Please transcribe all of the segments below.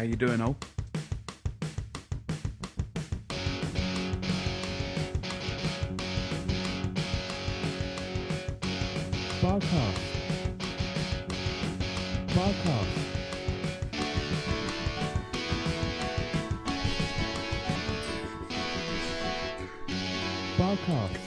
How you doing, Ol? Barcast. Barcast. Barcast.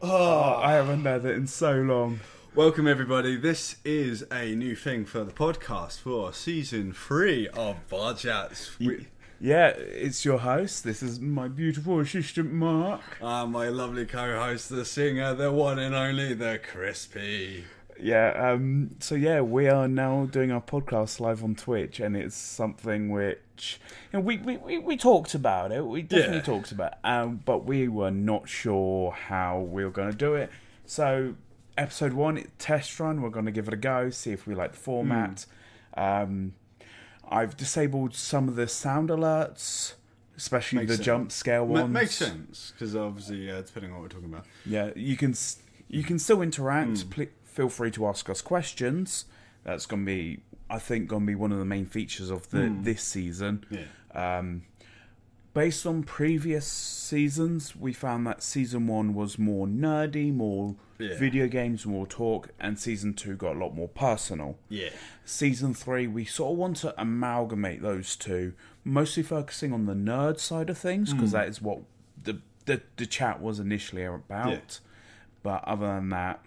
Oh, I haven't had it in so long. Welcome, everybody. This is a new thing for the podcast for season three of Bar Chats. We, Yeah, it's your host. This is my beautiful assistant, Mark. uh, my lovely co-host, the singer, the one and only, the Crispy. Yeah, um, so yeah, we are now doing our podcast live on Twitch, and it's something which you know, we, we, we, we talked about it. We definitely Yeah. talked about it, um, but we were not sure how we were going to do it. So, episode one, test run, we're going to give it a go, see if we like the format. Um, I've disabled some of the sound alerts, especially Makes the sense. jump scale Ma- ones. makes sense because obviously, uh, depending on what we're talking about. Yeah, you can you can still interact. Hmm. Pl- feel free to ask us questions. That's going to be, I think, going to be one of the main features of the this season. Yeah. Um, based on previous seasons, we found that season one was more nerdy, more Yeah. video games, more talk, and season two got a lot more personal. Yeah. Season three, we sort of want to amalgamate those two, mostly focusing on the nerd side of things because that is what the, the the chat was initially about. Yeah. But other than that,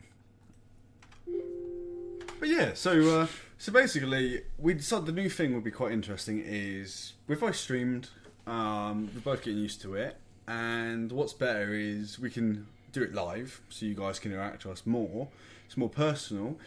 But yeah, so uh, so basically, we decided the new thing would be quite interesting. Is we've both streamed, um, we're both getting used to it, and what's better is we can do it live, so you guys can interact with us more. It's more personal,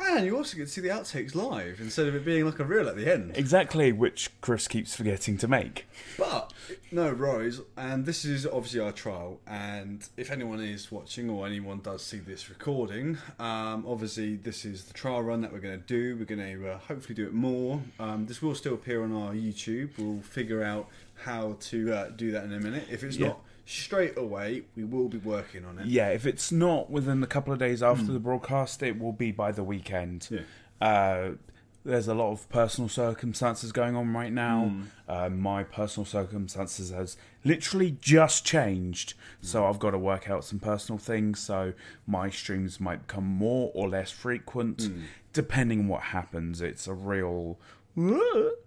and you also get to see the outtakes live instead of it being like a reel at the end. exactly which Chris keeps forgetting to make. But no worries, and this is obviously our trial. And if anyone is watching or anyone does see this recording, um, obviously this is the trial run that we're going to do. We're going to uh, hopefully do it more. Um, this will still appear on our YouTube. We'll figure out how to uh, do that in a minute. If it's Yeah. not straight away, we will be working on it. Yeah, if it's not within a couple of days after hmm. the broadcast, it will be by the weekend. Yeah. Uh, there's a lot of personal circumstances going on right now. Hmm. Uh, my personal circumstances has literally just changed, so hmm. I've got to work out some personal things. So my streams might become more or less frequent, depending on what happens. It's a real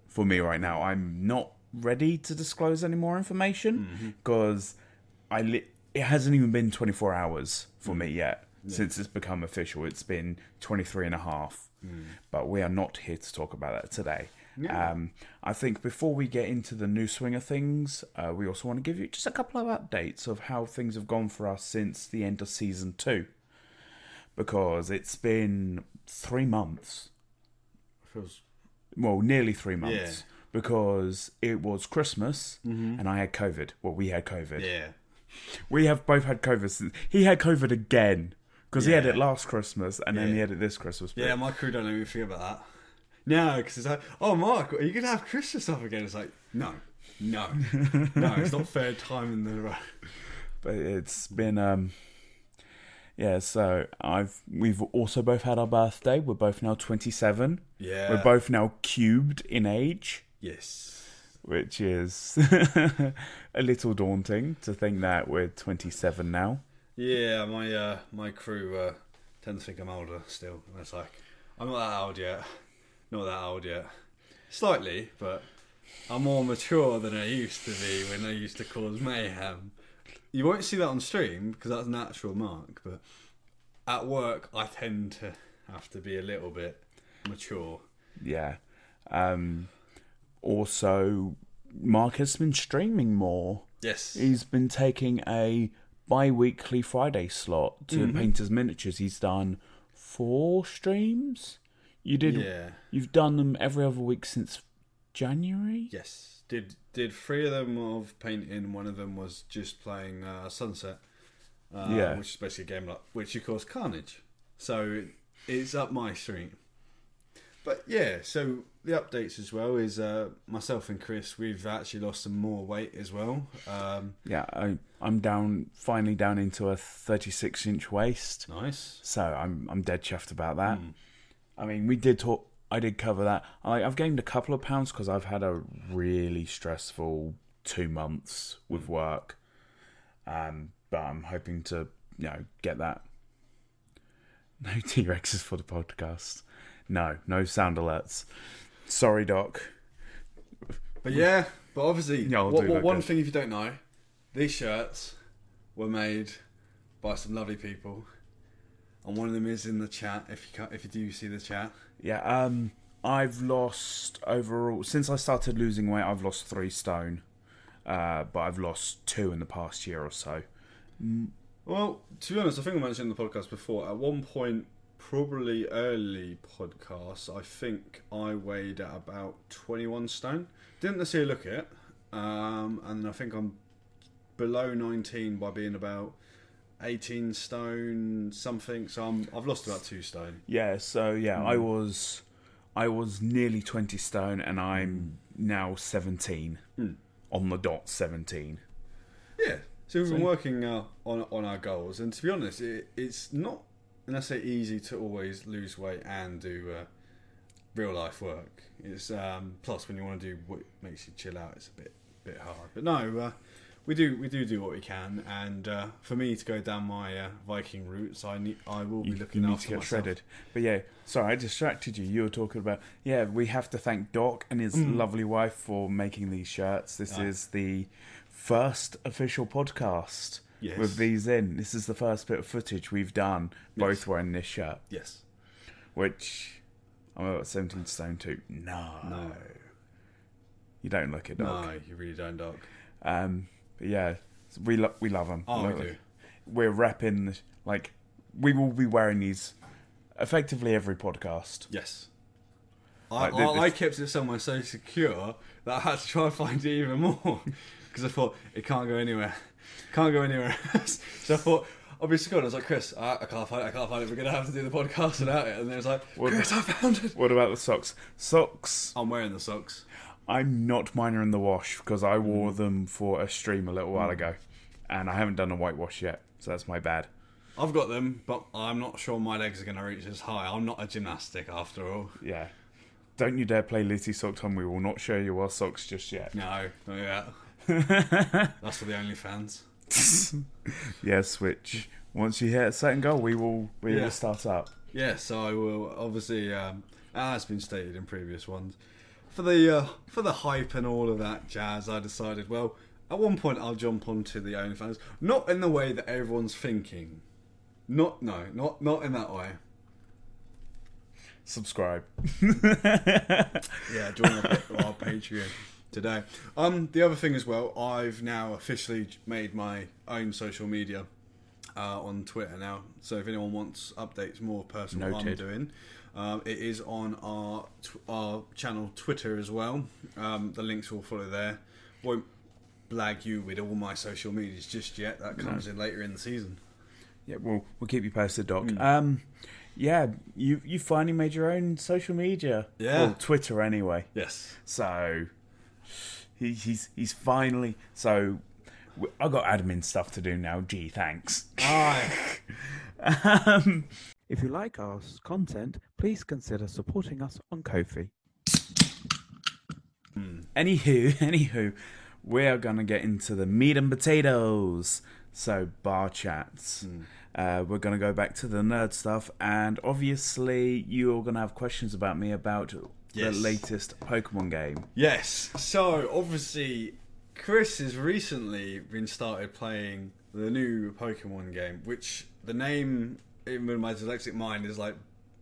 for me right now. I'm not ready to disclose any more information mm-hmm. because I li- it hasn't even been 24 hours for me yet since it's become official. It's been 23 and a half. But we are not here to talk about that today. Um, I think before we get into the new swing of things, uh, we also want to give you just a couple of updates of how things have gone for us since the end of season two. Because it's been three months Feels well, nearly three months Yeah. because it was Christmas and I had COVID. Well, we had COVID. yeah. We have both had COVID. Since, he had COVID again because he had it last Christmas and then he had it this Christmas. Yeah, my crew don't know anything about that. No, because it's like, oh, Mark, are you going to have Christmas stuff again? It's like, no, no, no, it's not fair time in the row. but it's been um yeah. So I've we've also both had our birthday. We're both now twenty seven. Yeah. We're both now cubed in age. Yes. Which is a little daunting to think that we're 27 now. Yeah, my uh, my crew uh, tend to think I'm older still, and it's like I'm not that old yet, not that old yet, slightly, but I'm more mature than I used to be when I used to cause mayhem. You won't see that on stream because that's natural, Mark. But at work, I tend to have to be a little bit mature. Yeah. Um, also, Mark has been streaming more. Yes. He's been taking a bi weekly Friday slot to Mm-hmm. paint his miniatures. He's done four streams. You did. Yeah. You've done them every other week since January. Yes. Did did three of them of painting? One of them was just playing uh, Sunset. Uh, Yeah. Which is basically a game like which you calls Carnage. So it's up my street. But yeah, so the updates as well is uh, myself and Chris. We've actually lost some more weight as well. Um, Yeah, I, I'm down. Finally down into a 36 inch waist. nice. So I'm I'm dead chuffed about that. Mm. I mean, we did talk I did cover that. I, I've gained a couple of pounds because I've had a really stressful two months with work. Um, but I'm hoping to, you know, get that. No T Rexes for the podcast. No, no sound alerts. Sorry, Doc. But yeah, but obviously, Yeah, what, what- one good. thing if you don't know, these shirts were made by some lovely people, and one of them is in the chat. If you can if you do see the chat, Yeah, um, I've lost overall since I started losing weight. I've lost three stone, uh, but I've lost two in the past year or so. Well, to be honest, I think I mentioned in the podcast before. At one point, probably early podcasts, I think I weighed at about 21 stone. Didn't necessarily look it. Um, and I think I'm below 19 by being about 18 stone something. So I'm, I've lost about two stone. Yeah, so yeah, I was, I was nearly twenty stone, and I'm now seventeen Hmm. on the dot. Seventeen. Yeah. So we've been working uh, on on our goals, and to be honest, it, it's not necessarily easy to always lose weight and do uh, real life work. It's um, plus when you want to do what makes you chill out, it's a bit bit hard. But no, uh, we do we do do what we can, and uh, for me to go down my uh, Viking routes, I need I will be You, looking you need after to get myself. shredded. But yeah, sorry, I distracted you. You were talking about yeah. We have to thank Doc and his Mm. lovely wife for making these shirts. This Ah. is the first official podcast Yes. with these in. This is the first bit of footage we've done, both Yes. wearing this shirt, Yes. which I'm about 17 stone too. No. No. You don't look it, Doc. No, you really don't, Doc. Um, but yeah, we, lo- we love them. Oh, we do. We're repping, like, we will be wearing these effectively every podcast. Yes. I, Like, thi- I, I kept it somewhere so secure that I had to try and find it even more because I thought it can't go anywhere, can't go anywhere else. So I thought I'll be. I was like, Chris, I, I can't find it. I can't find it. We're gonna have to do the podcast without it. And then it was like, What- Chris, I found it. What about the socks? Socks. I'm wearing the socks. I'm not mine are in the wash because I Mm. wore them for a stream a little while ago, and I haven't done a whitewash yet, so that's my bad. I've got them, but I'm not sure my legs are gonna reach as high. I'm not a gymnastic after all. Yeah. Don't you dare play Litty Sock Tom. We will not show you our socks just yet. No, not yet. That's for the OnlyFans. yes, which once you hit a certain goal, we will we Yeah. will start up. Yes, I will. Obviously, um, as been stated in previous ones, for the uh, for the hype and all of that jazz, I decided. Well, at one point, I'll jump onto the OnlyFans, not in the way that everyone's thinking. Not no, not not in that way. Subscribe. Yeah, join our, our Patreon today. Um, the other thing as well, I've now officially made my own social media uh, on Twitter now. So if anyone wants updates more personal, what I'm doing. Um, it is on our tw- our channel Twitter as well. Um, the links will follow there. Won't blag you with all my social medias just yet. That comes in later in the season. Yeah, we'll we'll keep you posted, Doc. Hmm. Um, yeah, you you finally made your own social media. Yeah. well, Twitter anyway. Yes. So he, he's he's finally so. I got admin stuff to do now. Gee, thanks. Um, if you like our content, please consider supporting us on Ko-fi. Anywho, anywho, we are gonna get into the meat and potatoes. So bar chats. Uh, we're gonna go back to the nerd stuff, and obviously you're gonna have questions about me about Yes. the latest Pokemon game. Yes. So obviously, Chris has recently been started playing the new Pokemon game, which the name, in my dyslexic mind, is like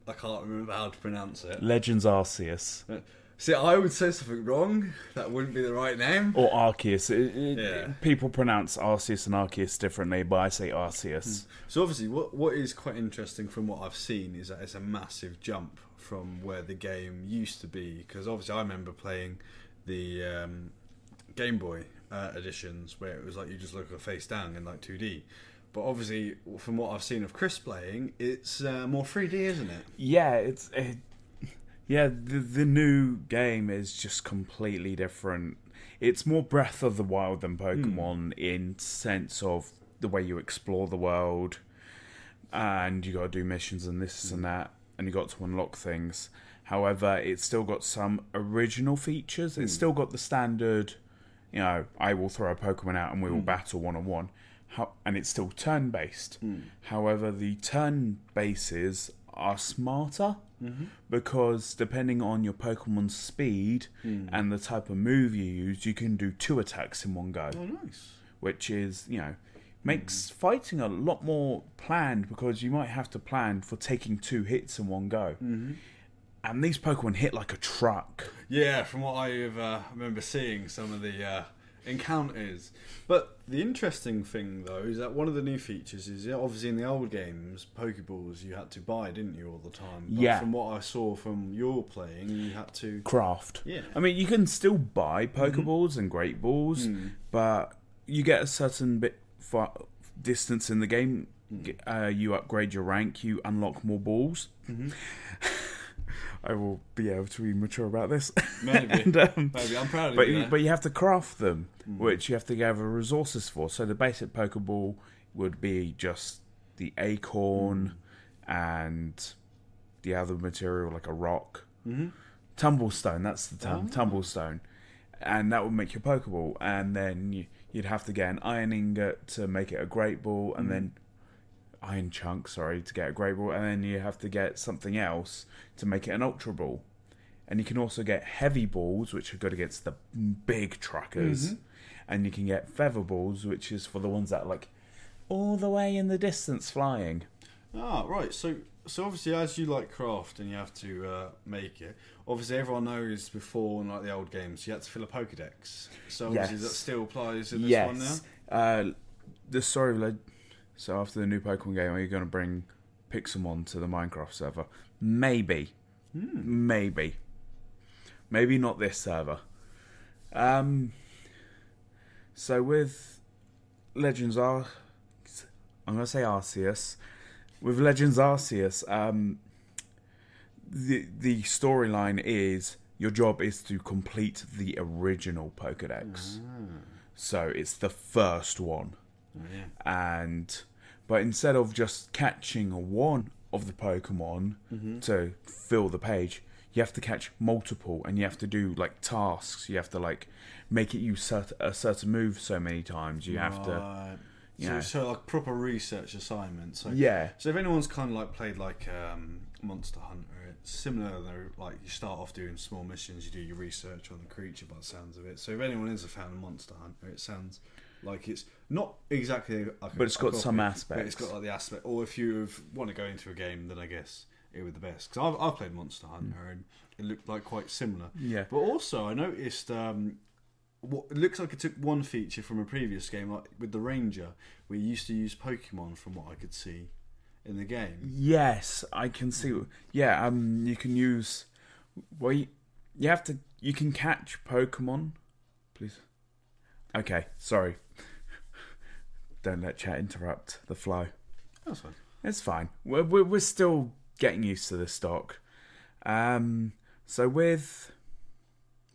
I can't remember how to pronounce it. Legends Arceus uh, See, I would say something wrong. That wouldn't be the right name. or Arceus. It- it- Yeah. People pronounce Arceus and Arceus differently, but I say Arceus. Hmm. So obviously, what what is quite interesting from what I've seen is that it's a massive jump from where the game used to be. Because obviously, I remember playing the um, Game Boy uh, editions where it was like you just look at face down in like 2D. But obviously, from what I've seen of Chris playing, it's uh, more 3D, isn't it? Yeah, it's it, yeah. The the new game is just completely different. It's more Breath of the Wild than Pokemon in sense of the way you explore the world, and you got to do missions and this and that. And you got to unlock things. However, it's still got some original features. It's hmm. still got the standard, you know, I will throw a Pokemon out and we will hmm. battle one on one. How, and it's still turn based. Hmm. However, the turn bases are smarter mm-hmm. because depending on your Pokemon's speed and the type of move you use, you can do two attacks in one go Oh, nice. which is you know makes fighting a lot more planned because you might have to plan for taking two hits in one go. Mm-hmm. And these Pokemon hit like a truck. Yeah, from what I uh, remember seeing some of the uh, encounters. But the interesting thing, though, is that one of the new features is yeah, obviously in the old games, Pokeballs you had to buy, didn't you, all the time? But Yeah. From what I saw from your playing, you had to. Craft. Yeah. I mean, you can still buy Pokeballs and Great Balls, but you get a certain bit far distance in the game. Uh, you upgrade your rank, you unlock more balls. I will be able to be mature about this. Maybe. and, um, Maybe. I'm proud of but you. there. but you have to craft them, which you have to gather resources for. So the basic Pokeball would be just the acorn and the other material like a rock, Mm-hmm. tumblestone. That's the term, tumblestone, and that would make your Pokeball. And then you, you'd have to get an iron ingot to make it a Great Ball, and then iron chunk, sorry, to get a Great Ball, and then you have to get something else to make it an Ultra Ball. And you can also get heavy balls, which are good against the big truckers. And you can get feather balls, which is for the ones that are like all the way in the distance flying. Ah, right. So, so obviously, as you like craft and you have to uh, make it, obviously everyone knows before in like the old games you had to fill a Pokedex. So obviously Yes. that still applies in this one now. yes. Uh, the story of Le- so after the new Pokemon game, are you going to bring Pixelmon to the Minecraft server? Maybe, maybe, maybe not this server. Um. So with Legends Ar, I'm going to say Arceus. With Legends Arceus, um, the the storyline is your job is to complete the original Pokedex. So it's the first one. Oh, yeah. And but instead of just catching one of the Pokemon to fill the page, you have to catch multiple and you have to do like tasks. You have to like make it use cert- a certain move so many times. You have to Right. You So, know. so like proper research assignments. So, Yeah. So if anyone's kind of like played like um, Monster Hunter, it's similar though. Like you start off doing small missions, you do your research on the creature by the sounds of it. So if anyone is a fan of Monster Hunter, it sounds like it's not exactly like But it's got copy, some But aspects. it's got like the aspect. Or if you want to go into a game, then I guess it would be the best. Because I've, I've played Monster Hunter and it looked like quite similar. Yeah. But also, I noticed um, what it looks like it took one feature from a previous game, like with the Ranger, where you used to use Pokemon, from what I could see in the game. Yes, I can see. Yeah, um, you can use. Well, you, you have to. You can catch Pokemon. Please. Okay, sorry. Don't let chat interrupt the flow. That's fine. It's fine. We're we're, we're still getting used to the stock. Um. So with.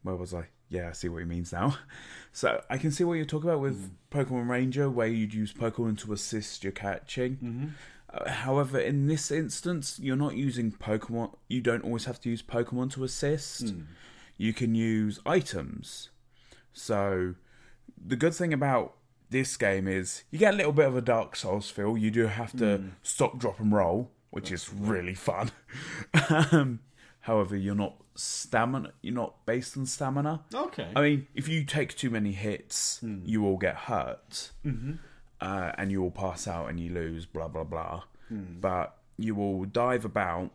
Where was I? Yeah, I see what he means now. So I can see what you're talking about with Pokemon Ranger, where you'd use Pokemon to assist your catching. Mm-hmm. Uh, however, in this instance, you're not using Pokemon. You don't always have to use Pokemon to assist. Hmm. You can use items. So, the good thing about this game is you get a little bit of a Dark Souls feel. You do have to stop, drop, and roll, which is really fun. um, however, you're not stamina. You're not based on stamina. Okay. I mean, if you take too many hits, Hmm. you will get hurt, Mm-hmm. uh, and you will pass out and you lose. Blah blah blah. Hmm. But you will dive about,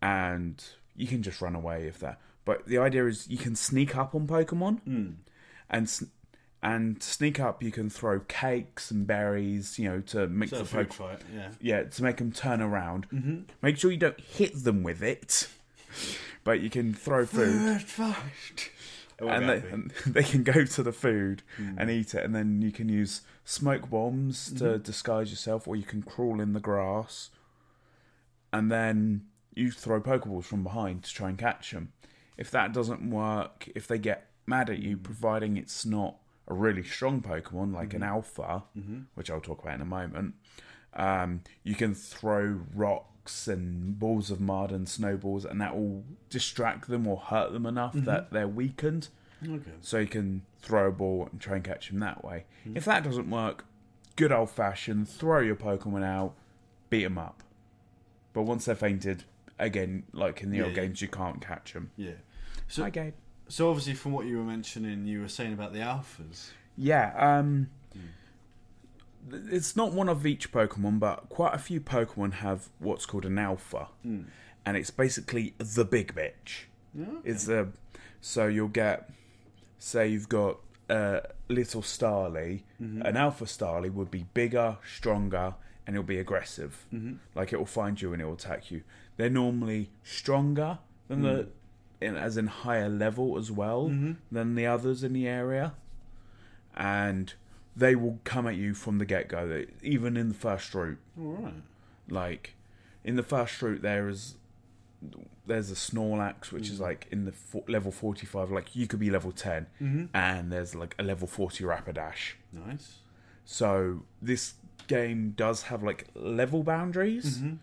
and you can just run away if that. But the idea is you can sneak up on Pokemon, Hmm. and s- and sneak up. You can throw cakes and berries, you know, to make so the Pokemon. fight, yeah. Yeah, to make them turn around. Mm-hmm. Make sure you don't hit them with it, but you can throw food fight. and they, and they can go to the food Hmm. and eat it, and then you can use smoke bombs to Mm-hmm. disguise yourself, or you can crawl in the grass, and then you throw pokeballs from behind to try and catch them. If that doesn't work, if they get mad at you, providing it's not a really strong Pokemon like Mm-hmm. an Alpha, which I'll talk about in a moment, um, you can throw rock rocks and balls of mud and snowballs, and that will distract them or hurt them enough that they're weakened. Okay. So you can throw a ball and try and catch them that way. If that doesn't work, good old fashioned, throw your Pokemon out, beat them up. But once they're fainted, again, like in the Yeah, old yeah. games, you can't catch them. Yeah. So Hi, Gabe. so obviously from what you were mentioning, you were saying about the alphas. Yeah, um, it's not one of each Pokemon, but quite a few Pokemon have what's called an alpha, hmm. and it's basically the big bitch. Yeah. It's a so you'll get say you've got a little Starly. Mm-hmm. An alpha Starly would be bigger, stronger, and it'll be aggressive. Mm-hmm. Like it will find you and it will attack you. They're normally stronger than the mm. in, as in higher level as well mm-hmm. than the others in the area, and they will come at you from the get go. Even in the first route, All right. like in the first route there is there's a Snorlax which is like in the fo- level 45 like you could be level 10 and there's like a level 40 Rapidash Nice. so this game does have like level boundaries Mm-hmm.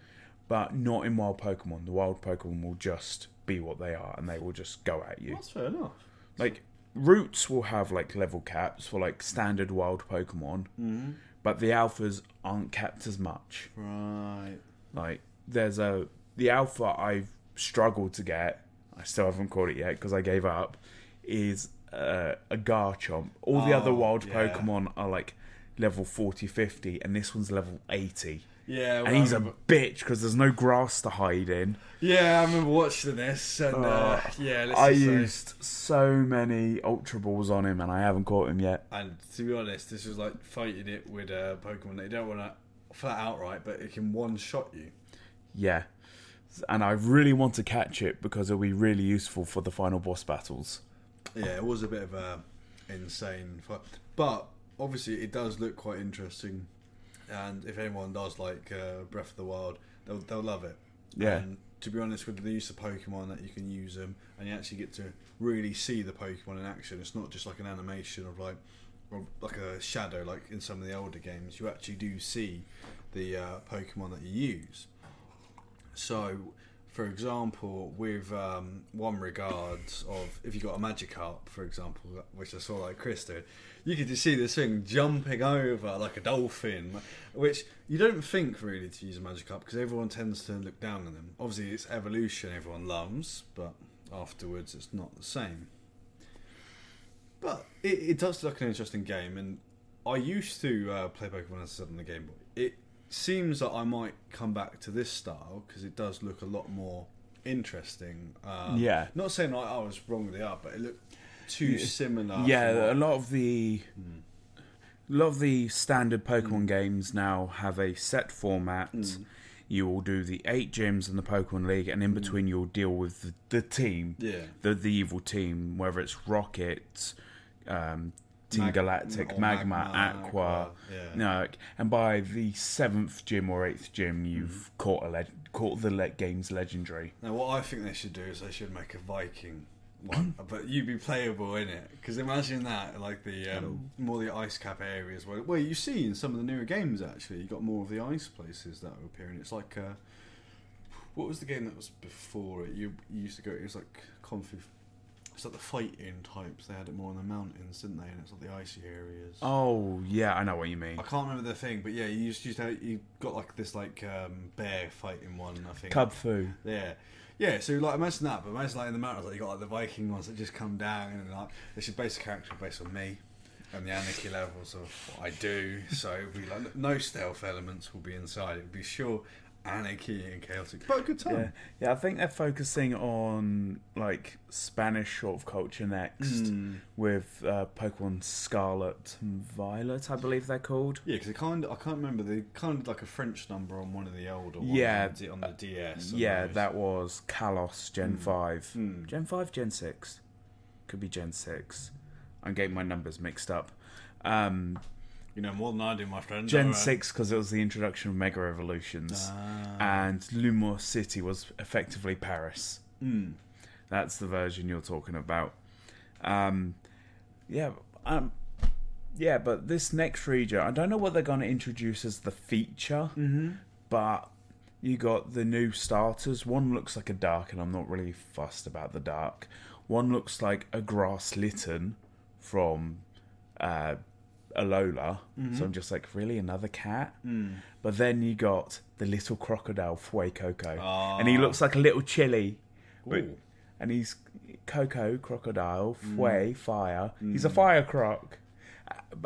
but not in wild Pokemon the wild Pokemon will just be what they are and they will just go at you That's fair enough. like routes will have like level caps for like standard wild Pokemon Mm-hmm. but the alphas aren't capped as much Right. like there's a the alpha I've struggled to get. I still haven't caught it yet because I gave up. Is uh, a Garchomp. All the other Oh, wild yeah. Pokemon are like level 40, 50, and this one's level 80. Yeah. well, And he's a bitch because there's no grass to hide in. yeah, I remember watching this, and uh, yeah, let's I used so many Ultra Balls on him and I haven't caught him yet. And to be honest, this was like fighting it with a Pokemon that you don't want to flat outright, but it can one shot you. Yeah. And I really want to catch it because it'll be really useful for the final boss battles. Yeah, it was a bit of a insane fight, but obviously it does look quite interesting. And if anyone does like uh, Breath of the Wild, they'll they'll love it. Yeah. And to be honest, with the use of Pokemon, that you can use them, and you actually get to really see the Pokemon in action. It's not just like an animation of like, or like a shadow, like in some of the older games. You actually do see the uh, Pokemon that you use. So, for example, with um, one regards of if you got a Magikarp, for example, which I saw like Chris did, you could just see this thing jumping over like a dolphin, which you don't think really to use a Magikarp because everyone tends to look down on them. Obviously, it's evolution everyone loves, but afterwards it's not the same. But it, it does look an interesting game, and I used to uh, play Pokemon as I said on the Game Boy. It seems that I might come back to this style because it does look a lot more interesting. Um, Yeah. Not saying like I was wrong with the art, but it looked too similar. yeah, a lot of the Hmm. a lot of the standard Pokemon games now have a set format. Hmm. You will do the eight gyms in the Pokemon League, and in between you'll deal with the, the team, yeah. the the evil team, whether it's Rocket, um, Team Mag- Galactic, Magma, Magma, Aqua. Aqua, yeah. No, and by the seventh gym or eighth gym, Hmm. you've caught a le- caught the le- game's legendary. Now, what I think they should do is they should make a Viking one, but you'd be playable in it. Because imagine that, like the um, more the ice cap areas where, well, you see in some of the newer games actually, you got more of the ice places that are appearing. It's like, uh, what was the game that was before it? You, you used to go. It was like Confu. It's like the fighting types. They had it more in the mountains, didn't they? And it's like the icy areas. Oh yeah, I know what you mean. I can't remember the thing, but yeah, you used, used to have, you got like this like um, bear fighting one. I think Kubfu. yeah. Yeah, so like imagine that, but imagine like in the mountains, like you got like the Viking ones that just come down and like they should base a character based on me and the anarchy levels of what I do. So it'll be like no stealth elements will be inside. It would be sure anarchy and chaotic, but a good time. Yeah, yeah. I think they're focusing on like Spanish sort of culture next Mm. with uh, Pokemon Scarlet and Violet, I believe they're called. Yeah, because kind of, I can't remember. They kind of like a French number on one of the older ones. Yeah. on the, DS. yeah, those. that was Kalos Gen Mm. Five, Mm. Gen Five, Gen Six, could be Gen Six. I'm getting my numbers mixed up. Um, You know more than I do, my friend. Gen Alright. Six because it was the introduction of Mega Evolutions, Ah. and Lumiose City was effectively Paris. Mm. That's the version you're talking about. Um, yeah, um, yeah, but this next region, I don't know what they're going to introduce as the feature, Mm-hmm. but you got the new starters. One looks like a dark, and I'm not really fussed about the dark. One looks like a grass litten from uh, Alola. Mm-hmm. So I'm just like, really another cat? Mm. But then you got the little crocodile Fuecoco, and he ah. looks like a little chili. But, and he's Coco crocodile mm. Fue fire. He's a mm. fire croc,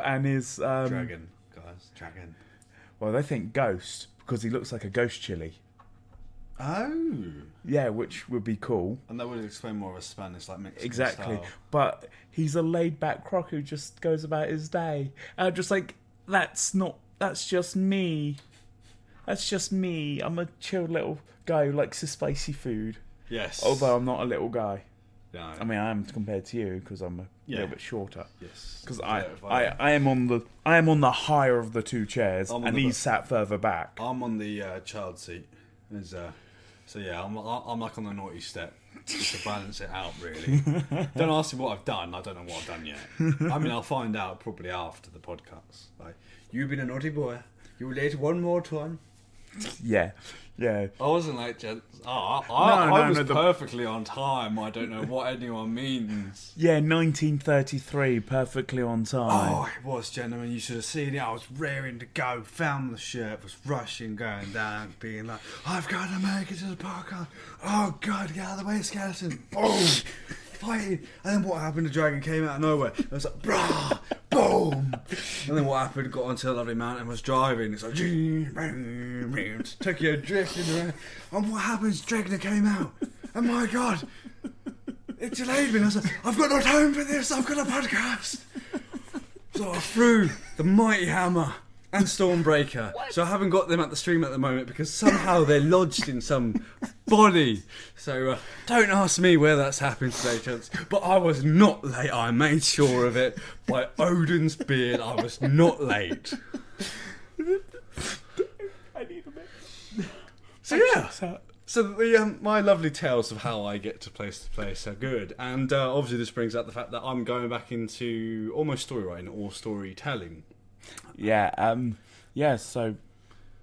and his um, Dragon, guys, dragon. well they think ghost because he looks like a ghost chili. Oh, Yeah, which would be cool. and that would explain more of a Spanish like Mexican Exactly. style. But he's a laid back croc who just goes about his day. And I'm just like, that's not, that's just me. That's just me. I'm a chill little guy who likes the spicy food. Yes. Although I'm not a little guy. yeah, I mean, I am compared to you because I'm a Yeah. little bit shorter. yes, Because I, I, I am on the, I am on the higher of the two chairs, I'm and he's sat further back. I'm on the uh, child seat. There's, uh, so yeah, I'm I'm like on the naughty step just to balance it out. Really. don't ask me what I've done. I don't know what I've done yet. I mean, I'll find out probably after the podcast. Like, you've been a naughty boy. You were late one more time. Yeah, yeah. I wasn't late, gents. Oh, I, No, I, no, I was no, the- perfectly on time. I don't know what anyone means. Yeah, 1933, perfectly on time. Oh, it was, gentlemen. You should have seen it. I was raring to go. Found the shirt. Was rushing, going down, being like, "I've got to make it to the podcast." Oh God, get out of the way, skeleton! Boom, fighting. And then what happened? The dragon came out of nowhere. It was like, "Brah!" Boom. And then what happened? Got onto lovely mountain. And was driving. It's like, took you drifting around. And what happens? Dragon came out. And my God. It delayed me. I was like, I've got no time for this. I've got a podcast. So I threw the mighty hammer and Stormbreaker. So I haven't got them at the stream at the moment because somehow they're lodged in some body. So uh, don't ask me where that's happened today, Chance. But I was not late. I made sure of it by Odin's beard. I was not late. I need a bit. So yeah. So the um, my lovely tales of how I get to place to place are good, and uh, obviously this brings out the fact that I'm going back into almost story writing or storytelling. Yeah, um, yeah. So,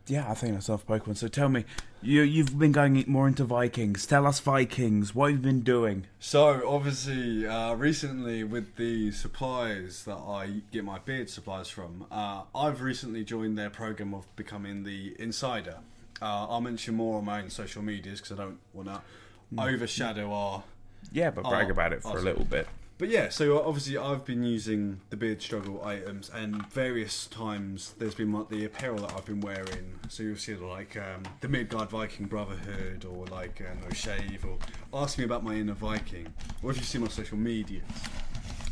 yeah, I think that's off Pokemon. So tell me, you you've been going more into Vikings. Tell us Vikings. What you've been doing? So obviously, uh, recently with the supplies that I get my beard supplies from, uh, I've recently joined their program of becoming the insider. Uh, I'll mention more on my own social medias because I don't want to overshadow our Yeah, but brag Oh, about it for a little bit. But yeah, so obviously I've been using the beard struggle items, and various times there's been the apparel that I've been wearing. So you'll see like um, the Midgard Viking Brotherhood, or like uh, No Shave, or ask me about my inner Viking, or if you see my social medias.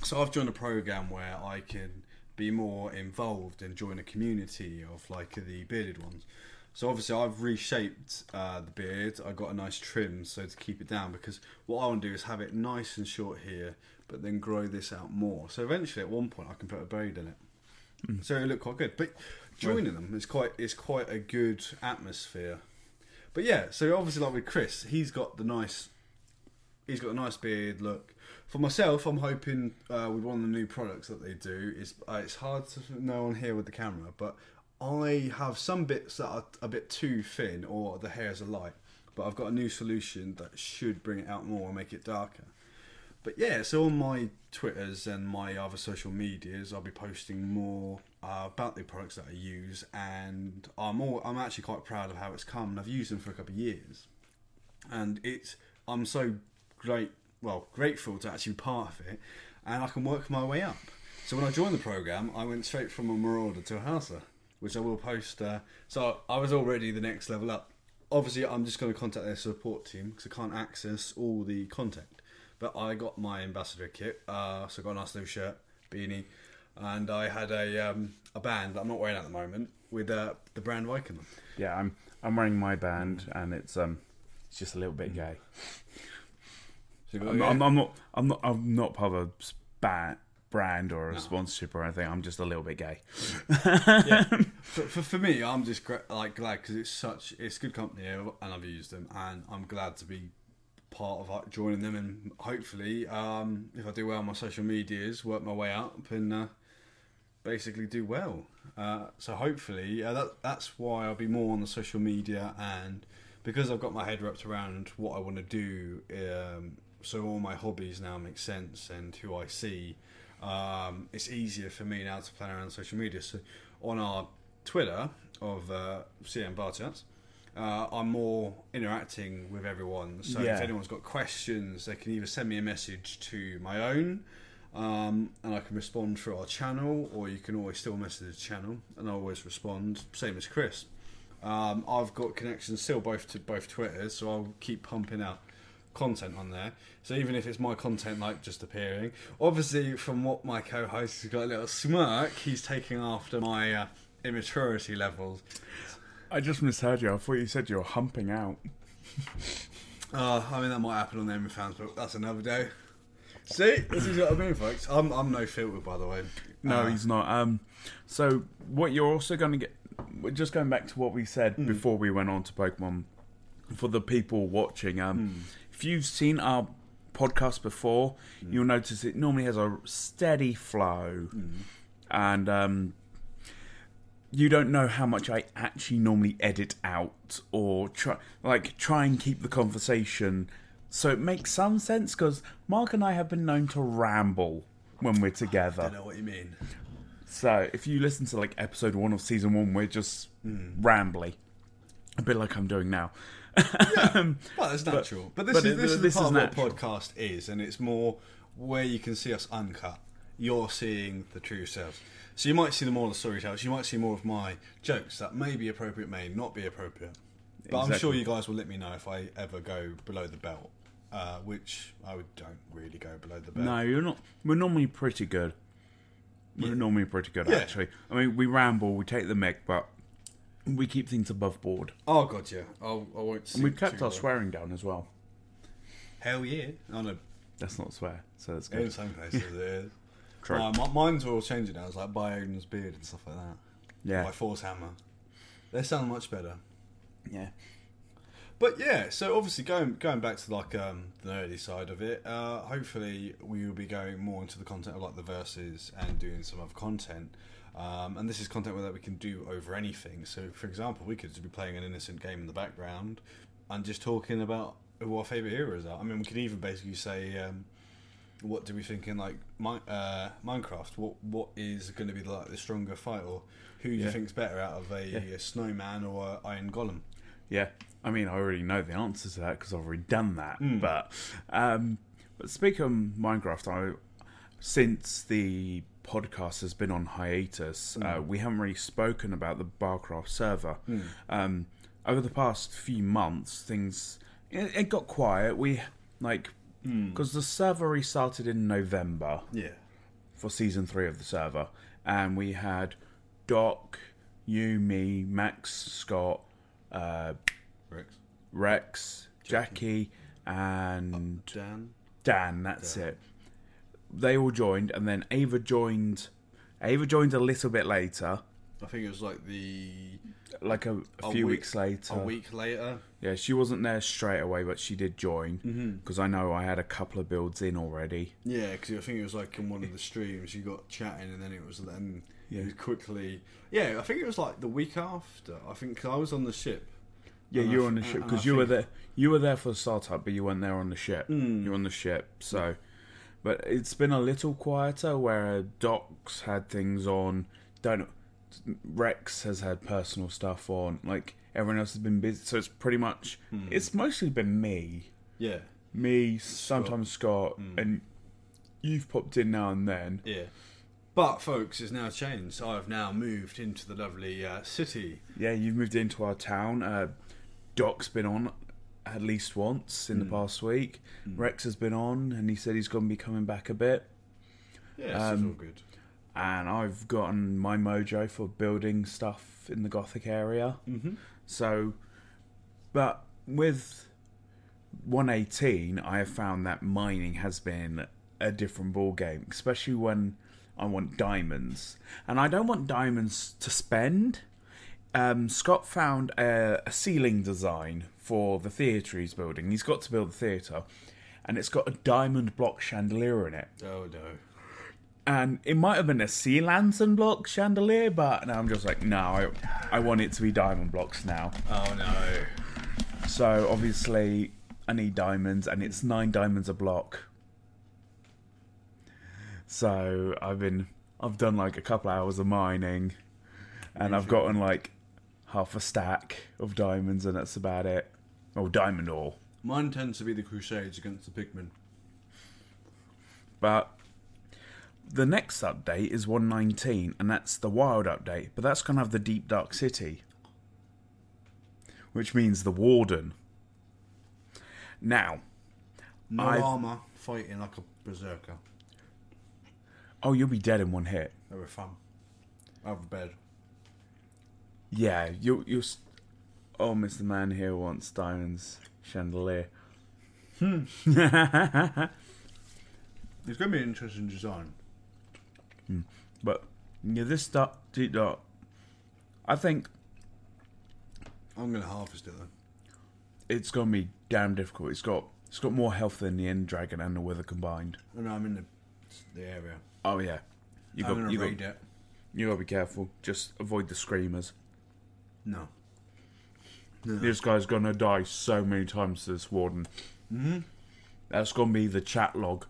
So I've joined a program where I can be more involved and join a community of like the bearded ones. So obviously I've reshaped uh, the beard. I got a nice trim so to keep it down because what I want to do is have it nice and short here, but then grow this out more. So eventually at one point I can put a braid in it. So it look quite good. But joining them is quite is quite a good atmosphere. But yeah, so obviously like with Chris, he's got the nice he's got a nice beard look. For myself, I'm hoping uh, with one of the new products that they do is uh, it's hard to know on here with the camera, but I have some bits that are a bit too thin or the hairs are light. But I've got a new solution that should bring it out more and make it darker. But yeah, so on my Twitters and my other social medias, I'll be posting more uh, about the products that I use, and I'm all, I'm actually quite proud of how it's come. And I've used them for a couple of years, and it's I'm so great, well, grateful to actually be part of it, and I can work my way up. So when I joined the program, I went straight from a Marauder to a Hauser, which I will post. Uh, so I was already the next level up. Obviously, I'm just going to contact their support team because I can't access all the contact. But I got my ambassador kit, uh, so I got a nice new shirt, beanie, and I had a um, a band that I'm not wearing at the moment with uh, the brand Viking. Yeah, I'm I'm wearing my band, and it's um, it's just a little bit gay. So I'm, yeah. I'm, I'm not I'm not I'm not part of a brand or a No. sponsorship or anything. I'm just a little bit gay. yeah. for, for, for me, I'm just like glad because it's such it's good company and I've used them, and I'm glad to be part of joining them, and hopefully, um, if I do well on my social medias, work my way up and uh, basically do well. Uh, so hopefully, uh, that that's why I'll be more on the social media and because I've got my head wrapped around what I want to do. Um, so all my hobbies now make sense, and who I see, um, it's easier for me now to plan around social media. So on our Twitter of uh, CM Bar Chats, uh, I'm more interacting with everyone. So Yeah. if anyone's got questions, they can either send me a message to my own, um, and I can respond through our channel, or you can always still message the channel, and I always respond. Same as Chris. Um, I've got connections still both to both Twitters, so I'll keep pumping out content on there. So even if it's my content like just appearing, obviously from what my co-host has got a little smirk, he's taking after my uh, immaturity levels. I just misheard you. I thought you said you were humping out. Uh, I mean that might happen on the OnlyFans, but that's another day. See, this is what I mean, folks. I'm I'm no filter, by the way. No, Uh, he's not. Um, so what you're also going to get? We're just going back to what we said Hmm. before we went on to Pokemon. For the people watching, um, Hmm. if you've seen our podcast before, Hmm. you'll notice it normally has a steady flow, and um, you don't know how much I actually normally edit out or try like try and keep the conversation so it makes some sense because Mark and I have been known to ramble when we're together. I know what you mean. So if you listen to like episode one of season one, we're just hmm. rambly, a bit like I'm doing now. yeah, Well, it's natural. But, this but is this is this the part is what podcast is, and it's more where you can see us uncut. You're seeing the true selves. So you might see the more of the storytellers. You might see more of my jokes that may be appropriate, may not be appropriate. But I'm sure you guys will let me know if I ever go below the belt, uh, which I would, don't really go below the belt. No, you're not. We're normally pretty good. We're Yeah. normally pretty good, Yeah. actually. I mean, we ramble, we take the mic, but we keep things above board. Oh god, yeah. I'll, I won't. And we've kept our low. swearing down as well. Hell yeah! I know. That's not swear, so that's good. In some cases it is. True. Uh, mi- mine's are all changing now. It's like by Odin's beard and stuff like that. yeah, By Thor's Hammer. They sound much better. yeah. But yeah, so obviously going going back to like um, the nerdy side of it, uh, hopefully we will be going more into the content of like the verses and doing some other content. Um, and this is content that we can do over anything. So, for example, we could just be playing an innocent game in the background and just talking about who our favorite heroes are. I mean, we could even basically say, um, what do we think in like Mi- uh, Minecraft? What what is going to be like the stronger fight, or who do you think's better out of a, Yeah. a snowman or a iron golem? Yeah, I mean, I already know the answer to that because I've already done that. Mm. But, um, but speaking of Minecraft, I since the podcast has been on hiatus, uh, we haven't really spoken about the Barcraft server. Um, over the past few months, things it, it got quiet. We like because the server restarted in November Yeah. for season three of the server, and we had Doc, you, me, Max, Scott, uh, Rex. Rex, Jackie, and Dan. Dan. That's it. They all joined, and then Ava joined. Ava joined a little bit later, I think it was like the like a, a A few week- weeks later. a week later. Yeah, she wasn't there straight away, but she did join Mm-hmm. because I know I had a couple of builds in already. Yeah, because I think it was like in one of the streams you got chatting, and then it was then Yeah. you quickly. Yeah, I think it was like the week after. I think 'cause I was on the ship. Yeah, you were on the ship because you were there. You were there for the startup, but you weren't there on the ship. Mm. You were on the ship, so. But it's been a little quieter where Docs had things on. Don't Rex has had personal stuff on. Like everyone else has been busy, so it's pretty much. Hmm. It's mostly been me, Yeah, me, sometimes Scott, Hmm. and you've popped in now and then. yeah. But folks, it's now changed. I have now moved into the lovely uh, city. Yeah, you've moved into our town. Uh, Doc's been on at least once in the Hmm. past week. Rex has been on, and he said he's going to be coming back a bit. Yeah, it's Um, all good. And I've gotten my mojo for building stuff in the Gothic area. Mm-hmm. So, but with 118, I have found that mining has been a different ball game, especially when I want diamonds, and I don't want diamonds to spend. Um, Scott found a, a ceiling design for the theatre he's building. He's got to build the theatre, and it's got a diamond block chandelier in it. Oh no. And it might have been a sea lantern block chandelier, but now I'm just like, no, I, I want it to be diamond blocks now. Oh no. So obviously, I need diamonds, and it's nine diamonds a block. So I've been, I've done like a couple hours of mining, and I've gotten like half a stack of diamonds, and that's about it. Oh, diamond ore. Mine tends to be the Crusades against the Pigmen. But the next update is 119, and that's the wild update. But that's going to have the deep dark city, which means the warden. Now, No I've- armor, fighting like a berserker. oh, you'll be dead in one hit. They were fun. Over bed. Yeah, you you. Oh, Mr. Man here wants diamonds chandelier. Hmm. it's going to be an interesting design. But yeah, this dark, deep dark. I think I'm going to harvest it though. it's going to be damn difficult. It's got it's got more health than the end dragon and the wither combined. Oh, no, I'm in the the area. Oh yeah, you I'm got going you got it. you got to be careful. Just avoid the screamers. No. This guy's gonna die so many times. This warden. Mm-hmm. That's gonna be the chat log.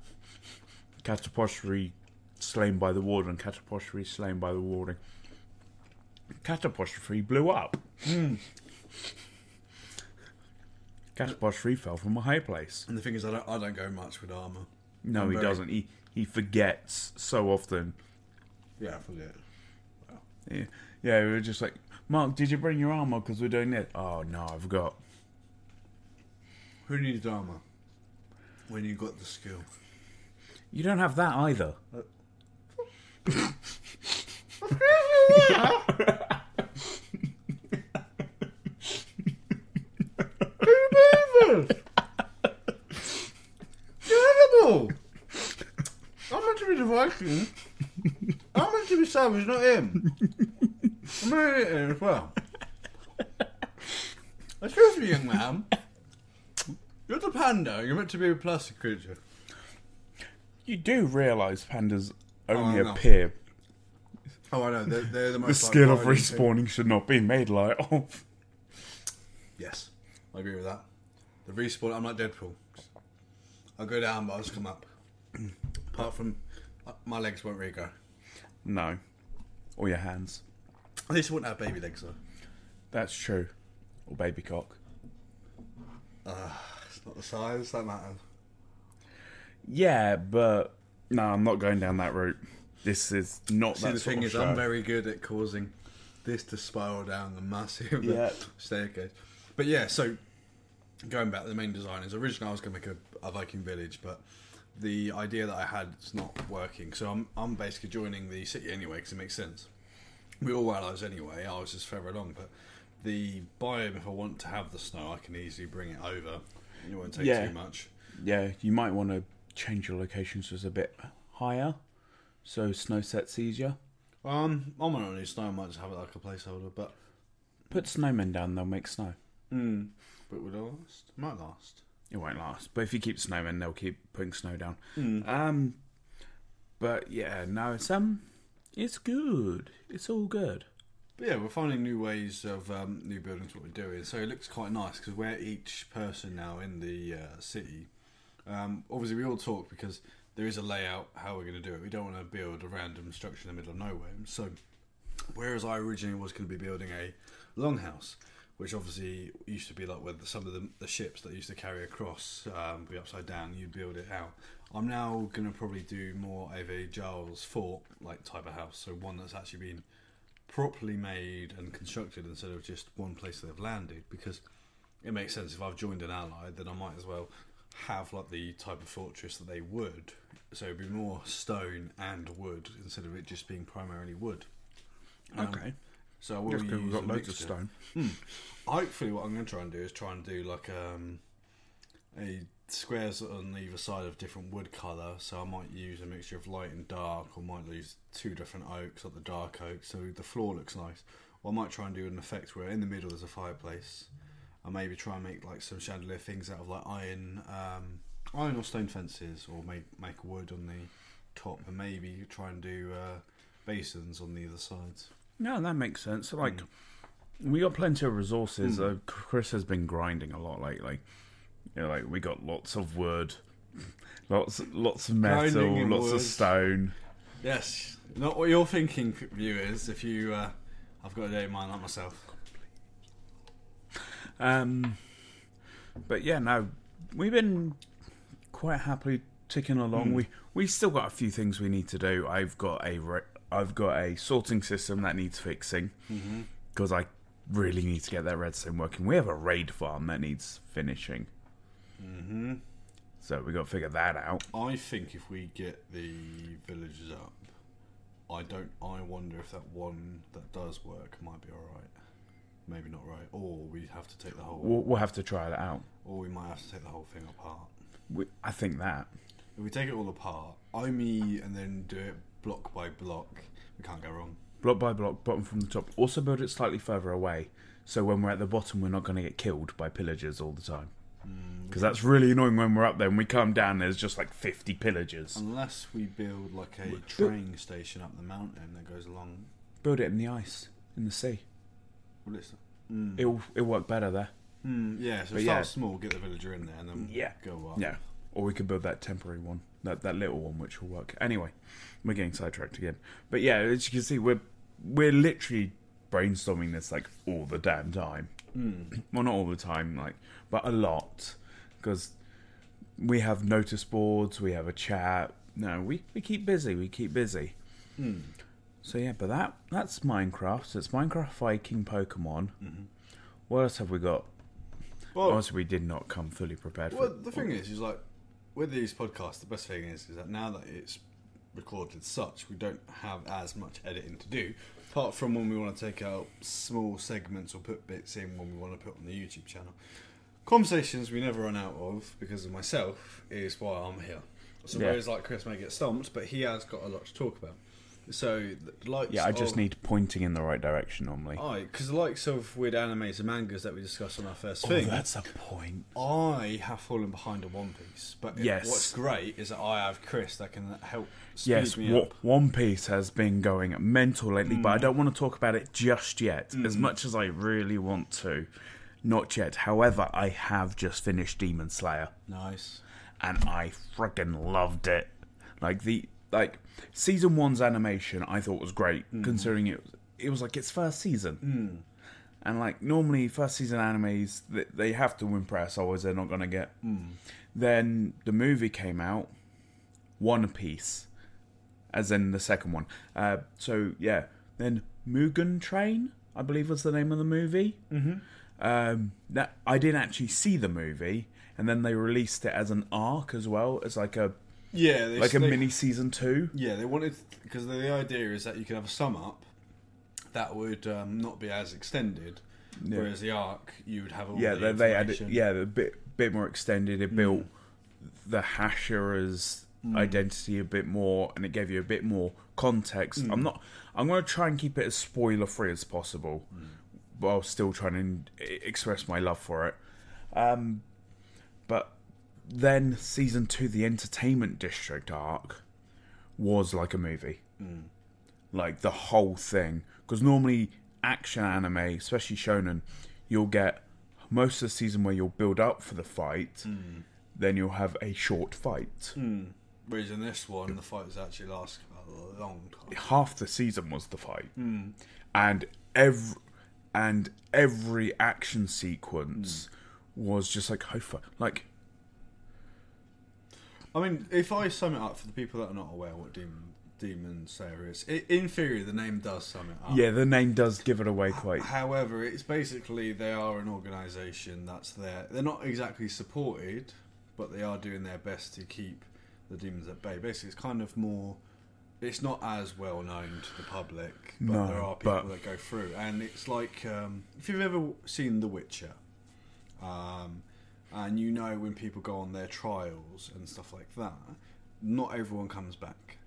Catapostry slain by the warden. Catapostry slain by the warden. Catapostry blew up. Hmm. Catapostry fell from a high place. And the thing is, I don't, I don't go much with armor. No, I'm he very- doesn't. He he forgets so often. Yeah, I forget. Yeah, yeah. We were just like, Mark, did you bring your armor? Because we're doing it. Oh no, I forgot. Who needs armor when you got the skill? You don't have that either. Uh, Incredible! I'm meant to be the Viking. I'm meant to be Savage, not him. I'm meant to him as well. Excuse me, young man. You're the panda. You're meant to be a plastic creature. You do realise pandas only I know. appear. Oh, I know. They're, they're the The skill of violent thing. respawning should not be made light of. Yes, I agree with that. The respawn. I'm like Deadpool. I'll go down, but I'll just come up. Apart from uh, my legs won't really go. No. Or your hands. At least I wouldn't have baby legs though. That's true. Or baby cock. It's not the size that matters. Yeah, but no, I'm not going down that route. This is not See, that the thing is, show. I'm very good at causing this to spiral down the massive Yeah. staircase. But yeah, so going back to the main design is originally I was going to make a, a Viking village, but the idea that I had is not working. So I'm I'm basically joining the city anyway because it makes sense. We all allies anyway. I was just further along, but the biome, if I want to have the snow, I can easily bring it over. It won't take Yeah. too much. Yeah, you might want to change your locations just a bit higher, so snow sets easier. Um, I'm not only snow. I might just have it like a placeholder, but Put snowmen down, they'll make snow. mm, but would it last? Might last. It won't last, but if you keep snowmen, they'll keep putting snow down. Mm. Um, but yeah, no, it's um, it's good. It's all good. But yeah, we're finding new ways of um, new buildings. What we're doing, so it looks quite nice because we're each person now in the uh, city. Um, obviously, we all talk because there is a layout how we're going to do it. We don't want to build a random structure in the middle of nowhere. So, whereas I originally was going to be building a longhouse, which obviously used to be like where the, some of the, the ships that used to carry across um, be upside down, you'd build it out. I'm now going to probably do more of a Giles fort like type of house, so one that's actually been properly made and constructed instead of just one place they've landed because it makes sense if I've joined an ally then I might as well have like the type of fortress that they would so it'd be more stone and wood instead of it just being primarily wood Um, Okay, so I will use we've got a loads of mixture. stone. Hopefully, what I'm going to try and do is try and do like um, a squares on either side of different wood colour. So I might use a mixture of light and dark, or might use two different oaks, like the dark oak, so the floor looks nice. Or I might try and do an effect where in the middle there's a fireplace. I maybe try and make like some chandelier things out of like iron, um, iron or stone fences, or make make wood on the top, and maybe try and do uh, basins on the other sides. No, that makes sense. Like, We got plenty of resources. Uh, Chris has been grinding a lot lately. You know, like we got lots of wood, lots lots of metal, lots wood. of stone. Yes, not what you're thinking, viewers. If you, uh, I've got a day in mind like myself. Um, but yeah, no, we've been quite happily ticking along. We we still got a few things we need to do. I've got a re- I've got a sorting system that needs fixing because I really need to get that redstone working. We have a raid farm that needs finishing, hmm so we got to figure that out. I think if we get the villagers up, I don't. I wonder if that one that does work might be all right. Maybe not right, or we have to take the whole, We'll, we'll have to try that out. or we might have to take the whole thing apart. We, I think that. If we take it all apart, OMI, and then do it block by block, we can't go wrong. block by block, bottom from the top. Also build it slightly further away, so when we're at the bottom, we're not going to get killed by pillagers all the time. Mm, because that's really annoying when we're up there and we come down. There's just like 50 pillagers. Unless we build like a train station up the mountain that goes along. Build it in the ice, in the sea. Well, it's, mm, It'll it'll work better there. mm, yeah, so But start yeah. small, get the villager in there, and then Yeah. go up. Yeah. Or we could build that temporary one, that that little one, which will work. Anyway, we're getting sidetracked again. But yeah, as you can see, we're we're literally brainstorming this like all the damn time. Mm. well, not all the time, like, but a lot, because we have notice boards, we have a chat. No, we, we keep busy. We keep busy. Mm. So yeah, but that that's Minecraft. So it's Minecraft Viking Pokemon. Mhm. What else have we got? Well, Honestly, we did not come fully prepared. well, for the thing is, is like with these podcasts, the best thing is, is that now that it's recorded such, we don't have as much editing to do. Apart from when we want to take out small segments or put bits in when we want to put on the YouTube channel. Conversations we never run out of because of myself is why I'm here. So Yeah. whereas like Chris may get stumped, but he has got a lot to talk about. So the likes yeah, I just of- need pointing in the right direction normally. Aye, because the likes of weird animes and mangas that we discussed on our first Oh, thing, that's a point. I have fallen behind on One Piece. But it- Yes. what's great is that I have Chris that can help speed Yes, me Wa- up. One Piece has been going mental lately, but Mm. I don't want to talk about it just yet. As much as I really want to, not yet. However, I have just finished Demon Slayer. Nice. and I freaking loved it. Like the like season one's animation, I thought was great, considering it it was like its first season. Mm. And like normally, first season animes they, they have to impress, otherwise they're not gonna get. Then the movie came out, One Piece, as in the second one. Uh, so yeah, then Mugen Train, I believe was the name of the movie. Mhm. Um, that I didn't actually see the movie, and then they released it as an arc as well, as like a Yeah, they, like a they- mini season two. Yeah, they wanted because the, idea is that you could have a sum up that would um, not be as extended, Yeah. whereas the arc you would have all yeah, the they, they added yeah a bit bit more extended. It built the Hashira's identity a bit more, and it gave you a bit more context. I'm not. I'm going to try and keep it as spoiler free as possible, while still trying to express my love for it. Um, but then season two, the entertainment district arc, was like a movie. Mm. like the whole thing. Because normally, action anime, especially shonen, you'll get most of the season where you'll build up for the fight, Mm. then you'll have a short fight. Mm. Whereas in this one, the fight fights actually last a long time. Half the season was the fight, Mm. and every and every action sequence was just like Hofa. Like I mean, if I sum it up for the people that are not aware what Demon Demon Slayer is, i in theory, the name does sum it up. yeah, the name does give it away quite. However, it's basically they are an organisation that's there. They're not exactly supported, but they are doing their best to keep the demons at bay. Basically, it's kind of more. It's not as well known to the public, but No, there are people but- that go through, and it's like um, if you've ever seen The Witcher, um, and you know when people go on their trials and stuff like that, not everyone comes back.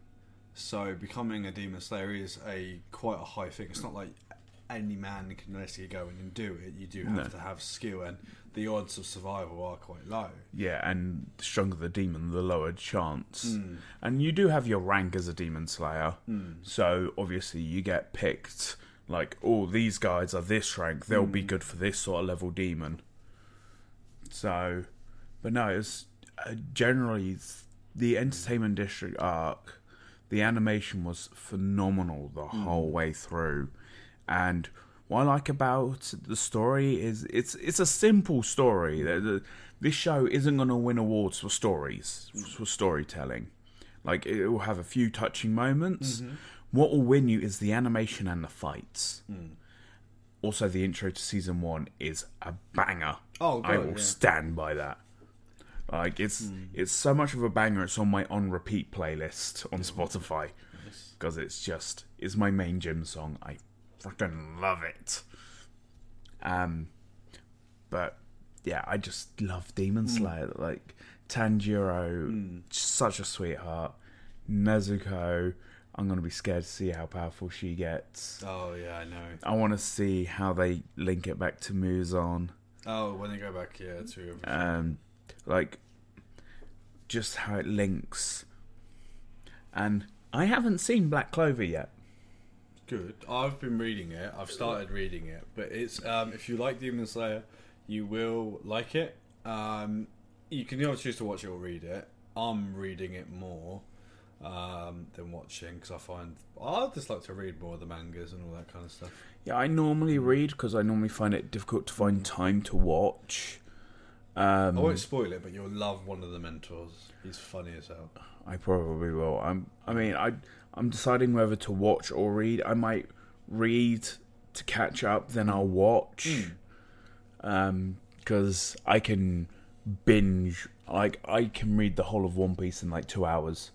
So becoming a demon slayer is a quite a high thing. It's not like any man can basically go in and do it. You do have No. to have skill, and the odds of survival are quite low. Yeah, and the stronger the demon, the lower chance. Mm. And you do have your rank as a demon slayer. Mm. So obviously you get picked like, oh, these guys are this rank, they'll be good for this sort of level demon. So, but no, it's uh, generally the entertainment district arc. The animation was phenomenal the mm. whole way through, and what I like about the story is it's it's a simple story. This show isn't going to win awards for stories for storytelling. Like it will have a few touching moments. Mm-hmm. What will win you is the animation and the fights. Mm. Also, the intro to season one is a banger. Oh, I will yeah. stand by that. Like it's it's so much of a banger. It's on my on repeat playlist on Spotify because it's just it's my main gym song. I freaking love it. Um, but yeah, I just love Demon Slayer. Like Tanjiro, such a sweetheart. Nezuko, I'm gonna be scared to see how powerful she gets. Oh yeah, I know. I want to see how they link it back to Muzan. Oh, when they go back, yeah, to everything. Um, like just how it links. And I haven't seen Black Clover yet. Good. I've been reading it. I've started reading it, but it's um, if you like Demon Slayer, you will like it. Um, you can either choose to watch it or read it. I'm reading it more um, than watching because I find I just like to read more of the mangas and all that kind of stuff. Yeah, I normally read because I normally find it difficult to find time to watch. Um, I won't spoil it, but you'll love one of the mentors. He's funny as hell. I probably will. I'm. I mean, I. I'm deciding whether to watch or read. I might read to catch up, then I'll watch. Um, because I can binge. Like I can read the whole of One Piece in like two hours,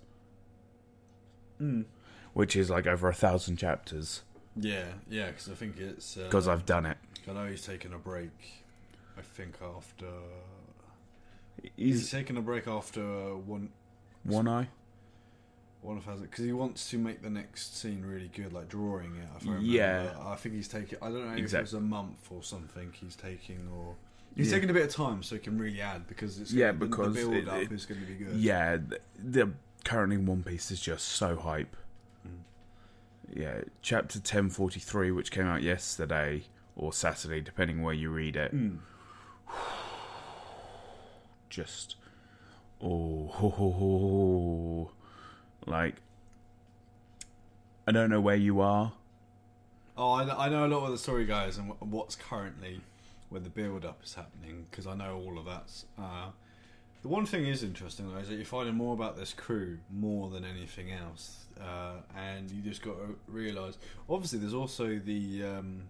which is like over a thousand chapters. Yeah, yeah, because I think it's uh, Because I've done it. I know he's taking a break. I think after he's, He's taking a break after uh, one one eye. one of has it because he wants to make the next scene really good, like drawing it. If I. Yeah. I think he's taking. I don't know if it was a month or something. He's taking or. He's Yeah. taking a bit of time so he can really add because it's Yeah, gonna, the- because the build it- up it- is going to be good. Yeah, the, the currently One Piece is just so hype. Mm. Yeah, chapter ten forty three, which came out yesterday or Saturday, depending where you read it. Mm. Just oh, ho, ho, ho. like I don't know where you are. Oh, I know, I know a lot of the story guys and what's currently where the build up is happening because I know all of that. Uh, the one thing is interesting though is that you're finding more about this crew more than anything else, uh, and you just got to realise. Obviously, there's also the um,